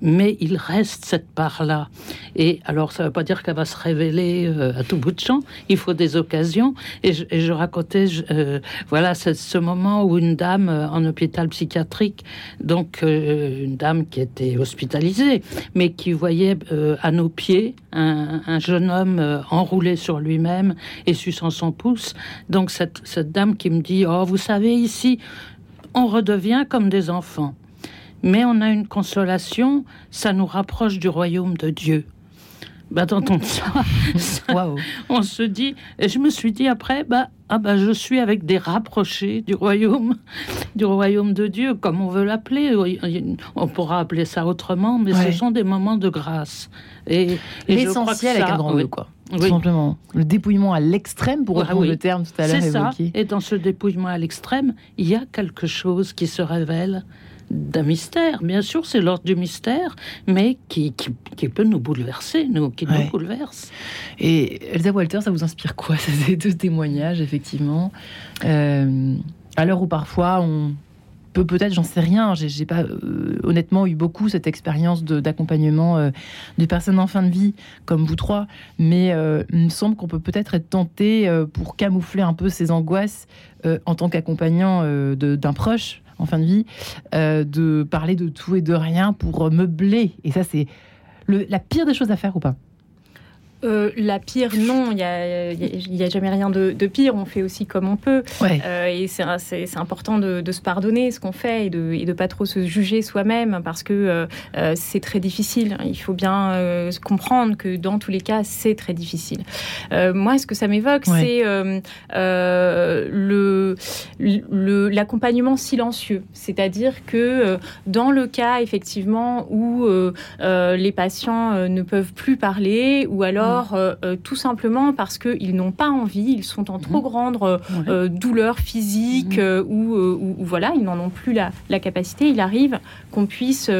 mais il reste cette part-là. Et alors, ça ne veut pas dire qu'elle va se révéler euh, à tout bout de champ. Il faut des occasions. Et je, racontais, euh, voilà, ce moment où une dame euh, en hôpital psychiatrique, donc une dame qui était hospitalisée, mais qui voyait à nos pieds un, jeune homme enroulé sur lui-même et suçant son pouce. Donc cette dame qui me dit, oh, vous savez, ici, on redevient comme des enfants. Mais on a une consolation, ça nous rapproche du royaume de Dieu. bah, dans ton on se dit, et je me suis dit après, bah, ah bah, je suis avec des rapprochés du royaume, du royaume de Dieu, comme on veut l'appeler. On pourra appeler ça autrement, mais ce sont des moments de grâce. Et, l'essentiel avec un grand quoi. Tout simplement. Le dépouillement à l'extrême, pour reprendre le terme tout à l'heure évoqué. Ça. Et dans ce dépouillement à l'extrême, il y a quelque chose qui se révèle d'un mystère. Bien sûr, c'est l'ordre du mystère, mais qui, qui, peut nous bouleverser, nous, qui nous bouleverse. Et Elsa Walter, ça vous inspire quoi, ces deux témoignages, effectivement euh, À l'heure où parfois on peut peut-être, j'en sais rien, j'ai pas euh, honnêtement eu beaucoup cette expérience d'accompagnement euh, de personnes en fin de vie, comme vous trois, mais il me semble qu'on peut peut-être être tenté pour camoufler un peu ces angoisses en tant qu'accompagnant d'un proche en fin de vie, euh, de parler de tout et de rien pour meubler. Et ça, c'est la pire des choses à faire ou pas? Euh, la pire, non, il n'y a, y a, jamais rien de, pire. On fait aussi comme on peut. Euh, et c'est important de, se pardonner ce qu'on fait et de ne pas trop se juger soi-même parce que euh, c'est très difficile. Il faut bien comprendre que dans tous les cas, c'est très difficile. moi, ce que ça m'évoque, c'est l'accompagnement le, silencieux. C'est-à-dire que dans le cas, effectivement, où les patients ne peuvent plus parler ou alors euh, euh, tout simplement parce qu'ils n'ont pas envie, ils sont en trop mhm. grande euh, douleur physique mhm. ou, voilà, ils n'en ont plus la, la, capacité. Il arrive qu'on puisse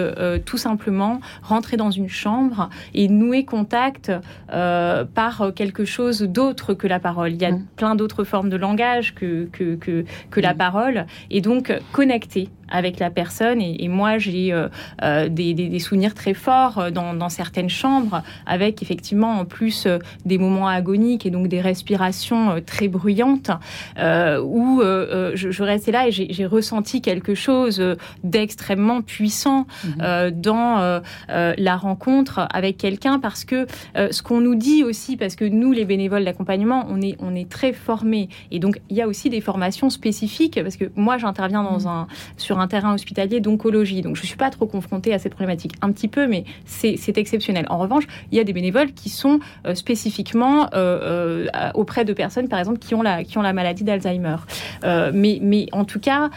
tout simplement rentrer dans une chambre et nouer contact par quelque chose d'autre que la parole. Il y a mhm. plein d'autres formes de langage que, que, que, que la parole et donc connecter avec la personne. Et, moi, j'ai euh, euh, des, souvenirs très forts euh, dans, certaines chambres, avec effectivement en plus des moments agoniques et donc des respirations très bruyantes, où je, restais là et j'ai ressenti quelque chose d'extrêmement puissant mhm. dans la rencontre avec quelqu'un, parce que ce qu'on nous dit aussi, parce que nous, les bénévoles d'accompagnement, on est, on est très formés. Et donc, il y a aussi des formations spécifiques, parce que moi, j'interviens dans mhm. un, sur un terrain hospitalier d'oncologie. Donc je ne suis pas trop confrontée à cette problématique. Un petit peu, mais c'est exceptionnel. En revanche, il y a des bénévoles qui sont euh, spécifiquement euh, euh, auprès de personnes, par exemple, qui ont la, maladie d'Alzheimer. mais, en tout cas,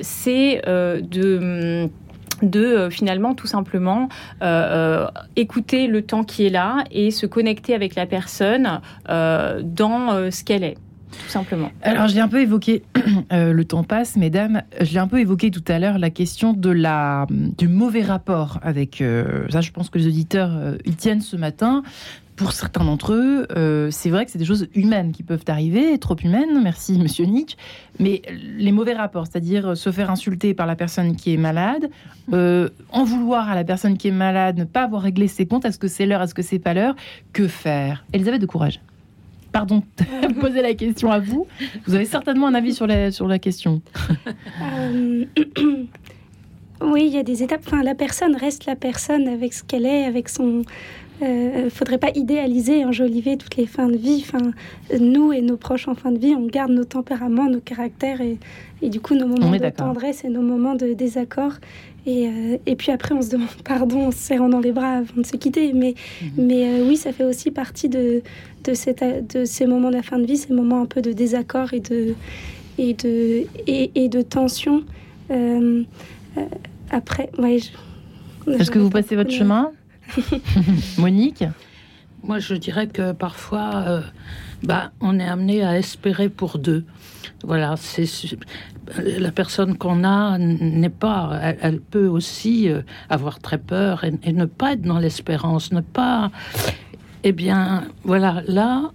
c'est de finalement tout simplement écouter le temps qui est là et se connecter avec la personne dans ce qu'elle est tout simplement. Alors, j'ai un peu évoqué, euh, le temps passe, mesdames, j'ai un peu évoqué tout à l'heure la question de la, du mauvais rapport avec. Euh, ça, je pense que les auditeurs euh, y tiennent ce matin. Pour certains d'entre eux, c'est vrai que c'est des choses humaines qui peuvent arriver, trop humaines, merci monsieur Nick, mais les mauvais rapports, c'est-à-dire se faire insulter par la personne qui est malade, en vouloir à la personne qui est malade, ne pas avoir réglé ses comptes, est-ce que c'est l'heure, est-ce que c'est pas l'heure, que faire? Elisabeth de Courage pardon de poser la question à vous. Vous avez certainement un avis sur la, sur la question. Euh, oui, il y a des étapes. Enfin, la personne reste la personne avec ce qu'elle est, avec son. Il euh, faudrait pas idéaliser, enjoliver toutes les fins de vie. Enfin, nous et nos proches en fin de vie, on garde nos tempéraments, nos caractères et, et du coup nos moments de tendresse et nos moments de désaccord. Et, euh, et, puis après, on se demande pardon en se serrant dans les bras avant de se quitter. Mais, mhm. mais euh, oui, ça fait aussi partie de, de, cette, de ces moments de la fin de vie, ces moments un peu de désaccord et de, et de, et, et de tension. Euh, après, ouais, Est-ce que vous passez votre chemin Monique Moi, je dirais que parfois, bah, on est amené à espérer pour deux. Voilà, c'est la personne qu'on a n'est pas, elle, peut aussi euh, avoir très peur et, ne pas être dans l'espérance, ne pas. Eh bien, voilà, là,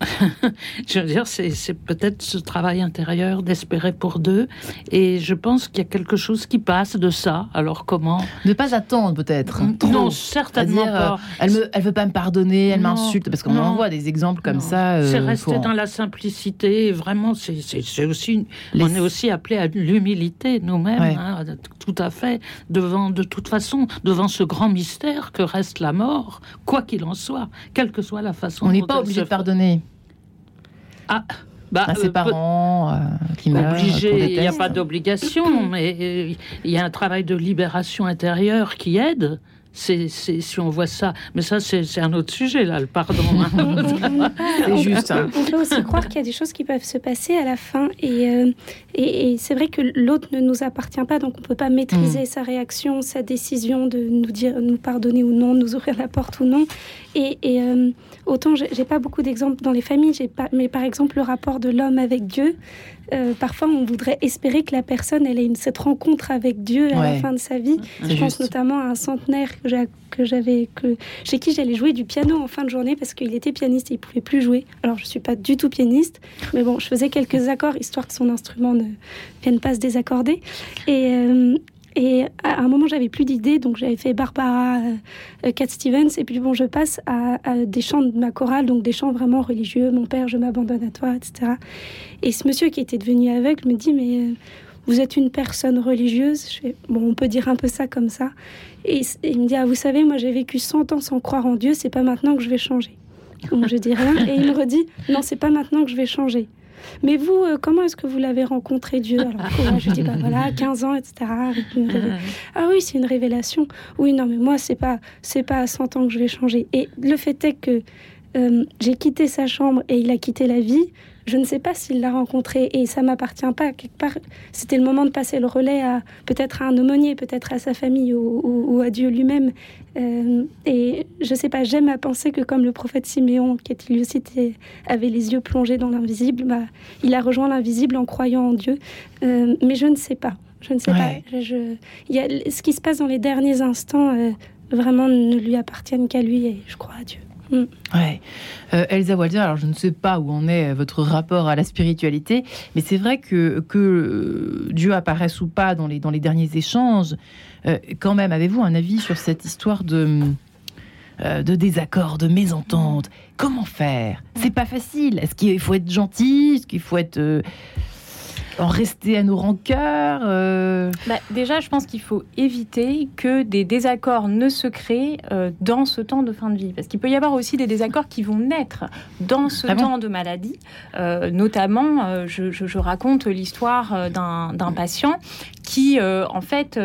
je veux dire, c'est peut-être ce travail intérieur d'espérer pour deux. Et je pense qu'il y a quelque chose qui passe de ça. Alors comment Ne pas attendre peut-être. Non, certainement pas. Euh, elle ne elle veut pas me pardonner, elle m'insulte. Parce qu'on en voit des exemples comme ça. Euh, c'est rester dans la simplicité. Vraiment, c'est aussi. On est aussi appelé à l'humilité nous-mêmes. Hein, tout à fait. Devant, de toute façon, devant ce grand mystère que reste la mort, quoi qu'il en soit, quelle que soit la façon. On n'est pas obligé de pardonner. Ah bah, à ses euh, parents euh, qui meurent. il n'y a pas d'obligation, mais euh, il y a un travail de libération intérieure qui aide c'est, si on voit ça. Mais ça, c'est, un autre sujet, là, le pardon. c'est juste. Hein. On peut aussi croire qu'il y a des choses qui peuvent se passer à la fin. Et, euh, et, c'est vrai que l'autre ne nous appartient pas, donc on ne peut pas maîtriser mm. sa réaction, sa décision de nous dire, nous pardonner ou non, nous ouvrir la porte ou non. Et, et euh, autant, j'ai pas beaucoup d'exemples dans les familles, pas, mais par exemple, le rapport de l'homme avec Dieu, euh, parfois on voudrait espérer que la personne elle ait une, cette rencontre avec Dieu à la fin de sa vie. Je pense notamment à un centenaire que j'avais, que, chez qui j'allais jouer du piano en fin de journée parce qu'il était pianiste et il pouvait plus jouer. Alors je suis pas du tout pianiste, mais bon, je faisais quelques accords histoire que son instrument ne vienne pas se désaccorder. Et, euh, et à un moment, j'avais plus d'idées, donc j'avais fait Barbara euh, Cat Stevens. Et puis bon, je passe à, des chants de ma chorale, donc des chants vraiment religieux. Mon père, je m'abandonne à toi, etc. Et ce monsieur qui était devenu aveugle me dit, mais euh, vous êtes une personne religieuse. Bon, on peut dire un peu ça comme ça. Et, il me dit, ah, vous savez, moi j'ai vécu 100 ans sans croire en Dieu, c'est pas maintenant que je vais changer. Donc je dis rien. Et il me redit, non, c'est pas maintenant que je vais changer. Mais vous, euh, comment est-ce que vous l'avez rencontré Dieu? Alors, je dis, bah voilà, 15 ans, etc. ah oui, c'est une révélation. Oui, non, mais moi, c'est pas, c'est pas à 100 ans que je vais changer. Et le fait est que euh, j'ai quitté sa chambre et il a quitté la vie. Je ne sais pas s'il l'a rencontré et ça m'appartient pas. Quelque part, c'était le moment de passer le relais à peut-être à un aumônier, peut-être à sa famille ou, à Dieu lui-même. Euh, et je sais pas, j'aime à penser que comme le prophète Siméon, qui est avait les yeux plongés dans l'invisible, bah, il a rejoint l'invisible en croyant en Dieu. Euh, mais je ne sais pas. Je ne sais pas. Je, y a, ce qui se passe dans les derniers instants, euh, vraiment ne lui appartiennent qu'à lui et je crois à Dieu. Mm. Ouais. Euh, Elsa Walter, alors je ne sais pas où en est votre rapport à la spiritualité, mais c'est vrai que, que euh, Dieu apparaisse ou pas dans les, dans les derniers échanges, euh, quand même, avez-vous un avis sur cette histoire de, de désaccord, de mésentente? Comment faire? C'est pas facile. Est-ce qu'il faut être gentil? Est-ce qu'il faut être en rester à nos rancœurs euh bah, Déjà, je pense qu'il faut éviter que des désaccords ne se créent euh, dans ce temps de fin de vie. Parce qu'il peut y avoir aussi des désaccords qui vont naître dans ce ah temps de maladie. Euh, notamment, je, je, raconte l'histoire d'un patient qui, en fait,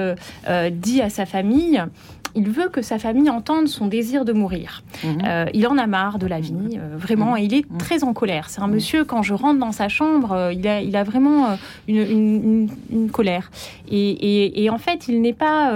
dit à sa famille il veut que sa famille entende son désir de mourir. Mhm. Euh, il en a marre de la vie, euh, vraiment, et il est mhm. très en colère. C'est un mhm. monsieur, quand je rentre dans sa chambre, euh, il, a, il a vraiment une, colère. Et, en fait, il n'est pas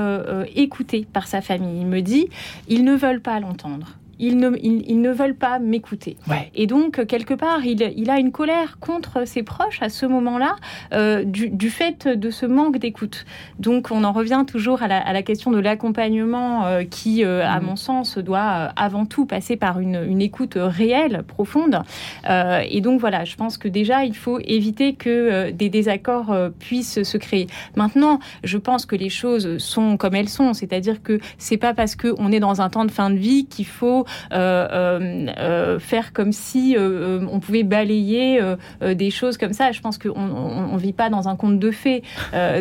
écouté par sa famille. Il me dit, ils ne veulent pas l'entendre ils ne, ils, ne veulent pas m'écouter. Et donc, quelque part, il, il, a une colère contre ses proches à ce moment-là, euh, du, du, fait de ce manque d'écoute. Donc, on en revient toujours à la, à la question de l'accompagnement euh, qui, euh, à mm. mon sens, doit avant tout passer par une, une écoute réelle, profonde. et donc, voilà, je pense que déjà, il faut éviter que des désaccords puissent se créer. Maintenant, je pense que les choses sont comme elles sont, c'est-à-dire que c'est pas parce qu'on est dans un temps de fin de vie qu'il faut faire comme si on pouvait balayer des choses comme ça. Je pense qu'on on, vit pas dans un conte de fées.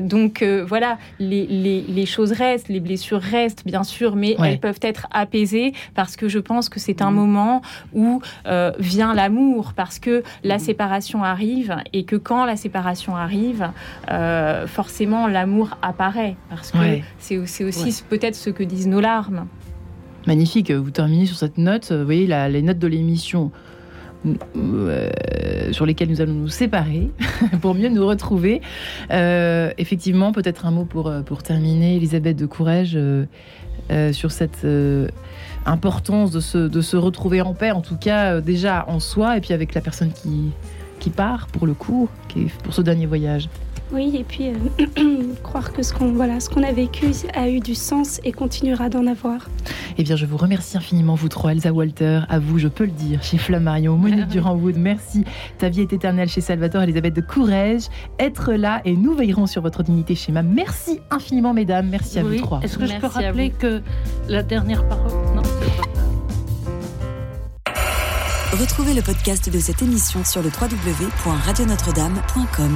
donc voilà, les, choses restent, les blessures restent, bien sûr, mais elles peuvent être apaisées parce que je pense que c'est un mm. moment où vient l'amour, parce que la mm. séparation arrive et que quand la séparation arrive, forcément l'amour apparaît parce que c'est aussi peut-être ce que disent nos larmes. Magnifique, vous terminez sur cette note. Vous voyez les notes de l'émission euh, sur lesquelles nous allons nous séparer pour mieux nous retrouver. Euh, effectivement, peut-être un mot pour, euh, terminer, Elisabeth de Courage, sur cette importance de se, retrouver en paix, en tout cas déjà en soi, et puis avec la personne qui, part pour le cours, qui pour ce dernier voyage. Oui, et puis euh, croire que ce qu'on voilà, ce qu'on a vécu a eu du sens et continuera d'en avoir. Eh bien, je vous remercie infiniment, vous trois, Elsa Walter, à vous, je peux le dire, chez Flammarion, Monique Durand-Wood, merci. Ta vie est éternelle chez Salvatore, Elisabeth de Courage. Être là et nous veillerons sur votre dignité chez Ma. Merci infiniment, mesdames. Merci à vous trois. Est-ce que je peux rappeler que la dernière parole Non, Retrouvez le podcast de cette émission sur le www.radionotre-dame.com.